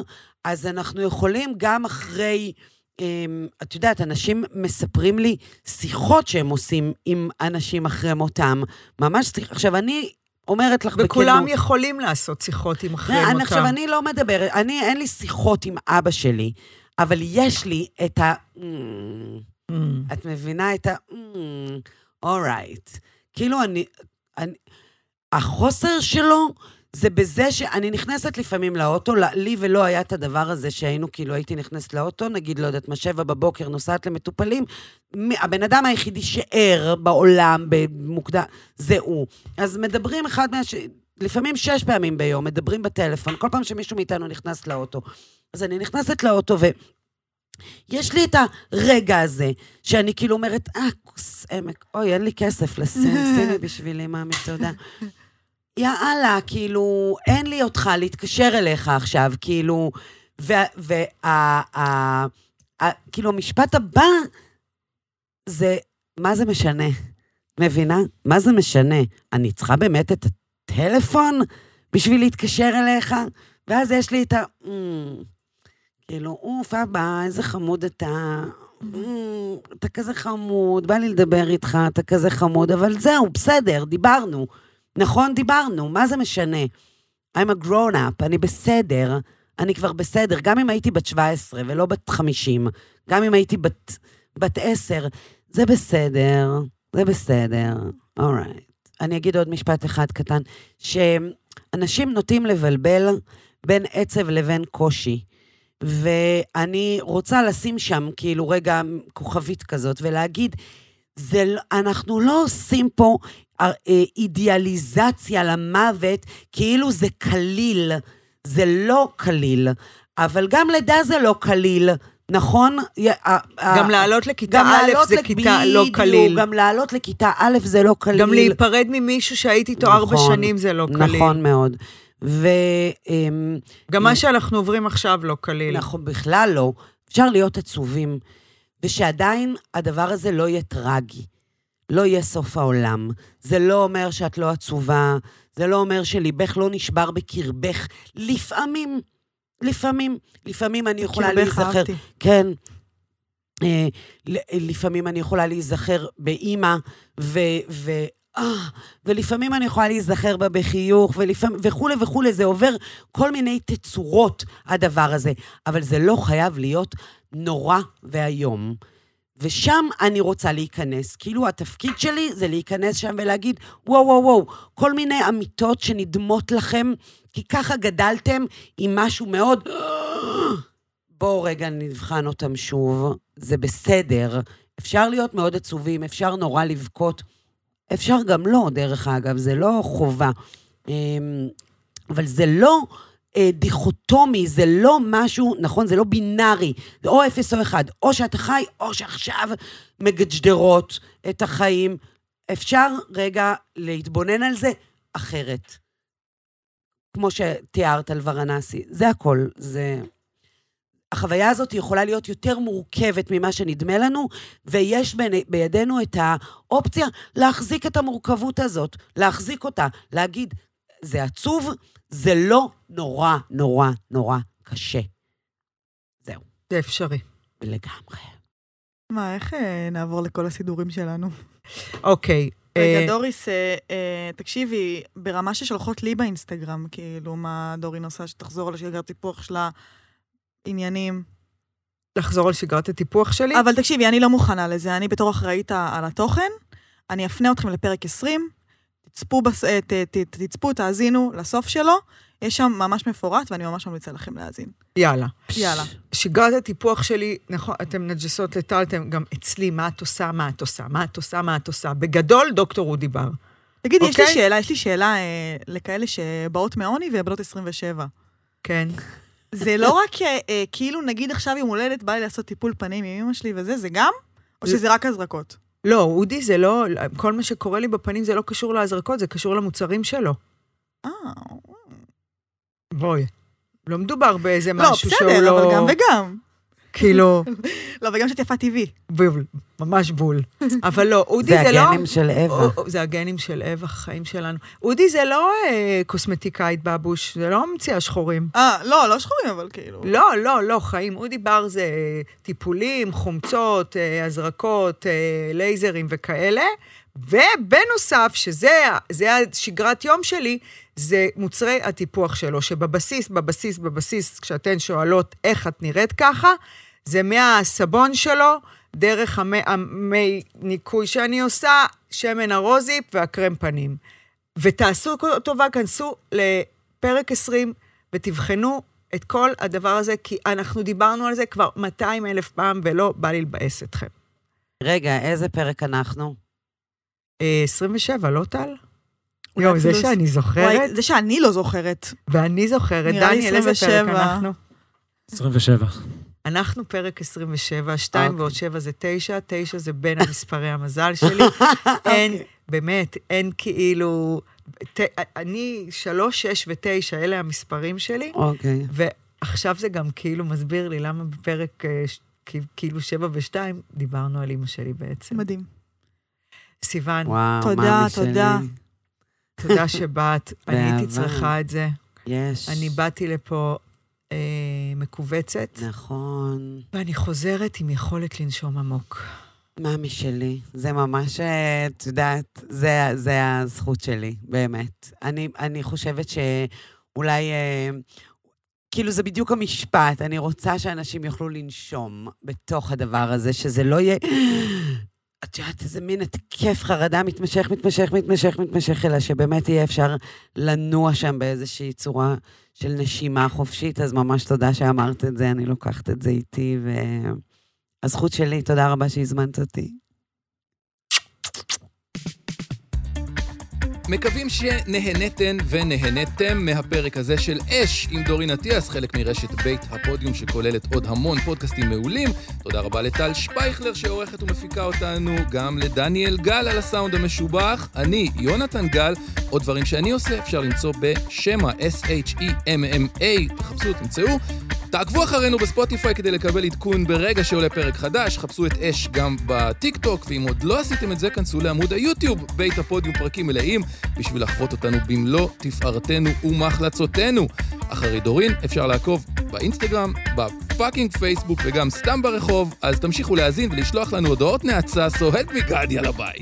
אז אנחנו יכולים גם אחרי, אמ, את יודעת, אנשים מספרים לי שיחות שהם עושים עם אנשים אחרי מותם. ממש שיח... עכשיו, אני אומרת לך וכולם יכולים לעשות שיחות עם אחרי אני, מותם. עכשיו, אני לא מדברת, אני, אין לי שיחות עם אבא שלי, אבל יש לי את ה... Mm. את מבינה את ה... אורייט. כאילו, אני, אני... החוסר שלו זה בזה שאני נכנסת לפעמים לאוטו, לי ולא היה את הדבר הזה שהיינו, כאילו הייתי נכנסת לאוטו, נגיד, לא יודעת מה, שבע בבוקר, נוסעת למטופלים, הבן אדם היחידי שער בעולם במוקדם, זה הוא. אז מדברים אחד מהש... לפעמים שש פעמים ביום, מדברים בטלפון, כל פעם שמישהו מאיתנו נכנס לאוטו. אז אני נכנסת לאוטו ו... יש לי את הרגע הזה, שאני כאילו אומרת, אה, כוס עמק, אוי, אין לי כסף לשים, שימי בשבילי, מאמי, תודה. יאללה, כאילו, אין לי אותך להתקשר אליך עכשיו, כאילו, וכאילו, המשפט הבא זה, מה זה משנה? מבינה? מה זה משנה? אני צריכה באמת את הטלפון בשביל להתקשר אליך? ואז יש לי את ה... "Mm, כאילו, אוף, אבא, איזה חמוד אתה. "Mm, אתה כזה חמוד, בא לי לדבר איתך, אתה כזה חמוד, אבל זהו, בסדר, דיברנו. נכון, דיברנו, מה זה משנה? I'm a grown up, אני בסדר, אני כבר בסדר, גם אם הייתי בת 17 ולא בת 50, גם אם הייתי בת, בת 10, זה בסדר, זה בסדר, אורייט. אני אגיד עוד משפט אחד קטן, שאנשים נוטים לבלבל בין עצב לבין קושי. ואני רוצה לשים שם, כאילו, רגע, כוכבית כזאת, ולהגיד, זה, אנחנו לא עושים פה אידיאליזציה למוות, כאילו זה קליל. זה לא קליל, אבל גם לידה זה לא קליל, נכון? גם לעלות לכיתה גם א' זה כיתה לא קליל. גם לעלות לכיתה א' זה לא קליל. גם להיפרד ממישהו שהייתי איתו ארבע נכון, שנים זה לא קליל. נכון מאוד. ו... אמ, גם מה שאנחנו עוברים עכשיו לא קליל. נכון, בכלל לא. אפשר להיות עצובים, ושעדיין הדבר הזה לא יהיה טרגי. לא יהיה סוף העולם. זה לא אומר שאת לא עצובה, זה לא אומר שליבך לא נשבר בקרבך. לפעמים, לפעמים, לפעמים אני יכולה להיזכר... אהבתי. כן. אה, לפעמים אני יכולה להיזכר באימא, ו... ו אה, ולפעמים אני יכולה להיזכר בה בחיוך, ולפעמים, וכולי וכולי, זה עובר כל מיני תצורות, הדבר הזה. אבל זה לא חייב להיות נורא ואיום. ושם אני רוצה להיכנס. כאילו, התפקיד שלי זה להיכנס שם ולהגיד, וואו, וואו, וואו, כל מיני אמיתות שנדמות לכם, כי ככה גדלתם עם משהו מאוד... בואו רגע נבחן אותם שוב, זה בסדר. אפשר להיות מאוד עצובים, אפשר נורא לבכות. אפשר גם לא, דרך אגב, זה לא חובה. אמ, אבל זה לא אה, דיכוטומי, זה לא משהו, נכון, זה לא בינארי, זה או אפס או אחד, או שאתה חי, או שעכשיו מגג'דרות את החיים. אפשר רגע להתבונן על זה אחרת. כמו שתיארת על ורנסי, זה הכל, זה... החוויה הזאת יכולה להיות יותר מורכבת ממה שנדמה לנו, ויש בידינו את האופציה להחזיק את המורכבות הזאת, להחזיק אותה, להגיד, זה עצוב, זה לא נורא, נורא, נורא קשה. זהו, זה אפשרי. לגמרי. מה, איך אה, נעבור לכל הסידורים שלנו? אוקיי. אה, רגע, דוריס, אה, אה, תקשיבי, ברמה ששולחות לי באינסטגרם, כאילו, מה דורין עושה, שתחזור על השגרת טיפוח שלה, עניינים. לחזור על שגרת הטיפוח שלי? אבל תקשיבי, אני לא מוכנה לזה. אני בתור אחראית על התוכן, אני אפנה אתכם לפרק 20, תצפו, בס... אה, ת, ת, תצפו, תאזינו לסוף שלו, יש שם ממש מפורט, ואני ממש ממליצה לכם להאזין. יאללה. יאללה. שגרת הטיפוח שלי, נכון, אתם נג'סות לטל, אתם גם אצלי, מה את עושה, מה את עושה, מה את עושה, מה את עושה. בגדול, דוקטור אודי בר. תגידי, יש לי אוקיי. שאלה, יש לי שאלה אה, לכאלה שבאות מעוני ובנות 27. כן. זה לא רק אה, אה, כאילו, נגיד עכשיו יום הולדת, בא לי לעשות טיפול פנים עם אמא שלי וזה, זה גם? או שזה רק הזרקות? לא, אודי זה לא, כל מה שקורה לי בפנים זה לא קשור להזרקות, זה קשור למוצרים שלו. אה, בואי. לא מדובר באיזה לא, משהו שהוא לא... בסדר, אבל גם וגם. כאילו, לא, וגם שאת יפה טבעי. בול, ממש בול. אבל לא, אודי זה זה, לא... הגנים של אווה. או- או- זה הגנים של אווה, החיים שלנו. אודי זה לא אה, קוסמטיקאית בבוש, זה לא ממציאה שחורים. אה, לא, לא שחורים, אבל כאילו. לא, לא, לא, חיים. אודי בר זה טיפולים, חומצות, אה, הזרקות, אה, לייזרים וכאלה. ובנוסף, שזה זה השגרת יום שלי, זה מוצרי הטיפוח שלו, שבבסיס, בבסיס, בבסיס, כשאתן שואלות איך את נראית ככה, זה מהסבון שלו, דרך המי, המי ניקוי שאני עושה, שמן הרוזיפ והקרם פנים. ותעשו טובה, כנסו לפרק 20 ותבחנו את כל הדבר הזה, כי אנחנו דיברנו על זה כבר 200 אלף פעם, ולא בא לי לבאס אתכם. רגע, איזה פרק אנחנו? אה, 27, לא טל? יואו, זה שאני זוכרת, וואי, זה שאני לא זוכרת. ואני זוכרת, דניאל, איזה פרק 27. אנחנו? 27. אנחנו פרק 27, 2 אוקיי. ועוד 7 זה 9, 9 זה בין המספרי המזל שלי. אין, באמת, אין כאילו... ת, אני 3, 6 ו-9, אלה המספרים שלי, אוקיי. ועכשיו זה גם כאילו מסביר לי למה בפרק אה, כאילו 7 ו-2 דיברנו על אימא שלי בעצם. מדהים. סיוון, וואו, תודה. תודה. תודה שבאת, אני הייתי. צריכה את זה. יש. אני באתי לפה אה, מכווצת, נכון. ואני חוזרת עם יכולת לנשום עמוק. מאמי שלי, זה ממש, אה, את יודעת, זה, זה הזכות שלי, באמת. אני, אני חושבת שאולי, אה, כאילו זה בדיוק המשפט, אני רוצה שאנשים יוכלו לנשום בתוך הדבר הזה, שזה לא יהיה, את יודעת, איזה מין התקף חרדה מתמשך, מתמשך, מתמשך, מתמשך, אלא שבאמת יהיה אפשר לנוע שם באיזושהי צורה של נשימה חופשית, אז ממש תודה שאמרת את זה, אני לוקחת את זה איתי, ו... הזכות שלי, תודה רבה שהזמנת אותי. מקווים שנהנתן ונהנתם מהפרק הזה של אש עם דורין אטיאס, חלק מרשת בית הפודיום שכוללת עוד המון פודקאסטים מעולים. תודה רבה לטל שפייכלר שעורכת ומפיקה אותנו, גם לדניאל גל על הסאונד המשובח. אני, יונתן גל, עוד דברים שאני עושה אפשר למצוא בשמע, S-H-E-M-M-A, תחפשו, תמצאו. תעקבו אחרינו בספוטיפיי כדי לקבל עדכון ברגע שעולה פרק חדש, חפשו את אש גם בטיק טוק, ואם עוד לא עשיתם את זה, כנסו לעמוד היוטיוב, בית הפודיום פרקים מלאים, בשביל לחוות אותנו במלוא תפארתנו ומחלצותינו. אחרי דורין אפשר לעקוב באינסטגרם, ב fucking פייסבוק וגם סתם ברחוב, אז תמשיכו להאזין ולשלוח לנו הודעות נאצה, סוהד מגד, יאללה ביי.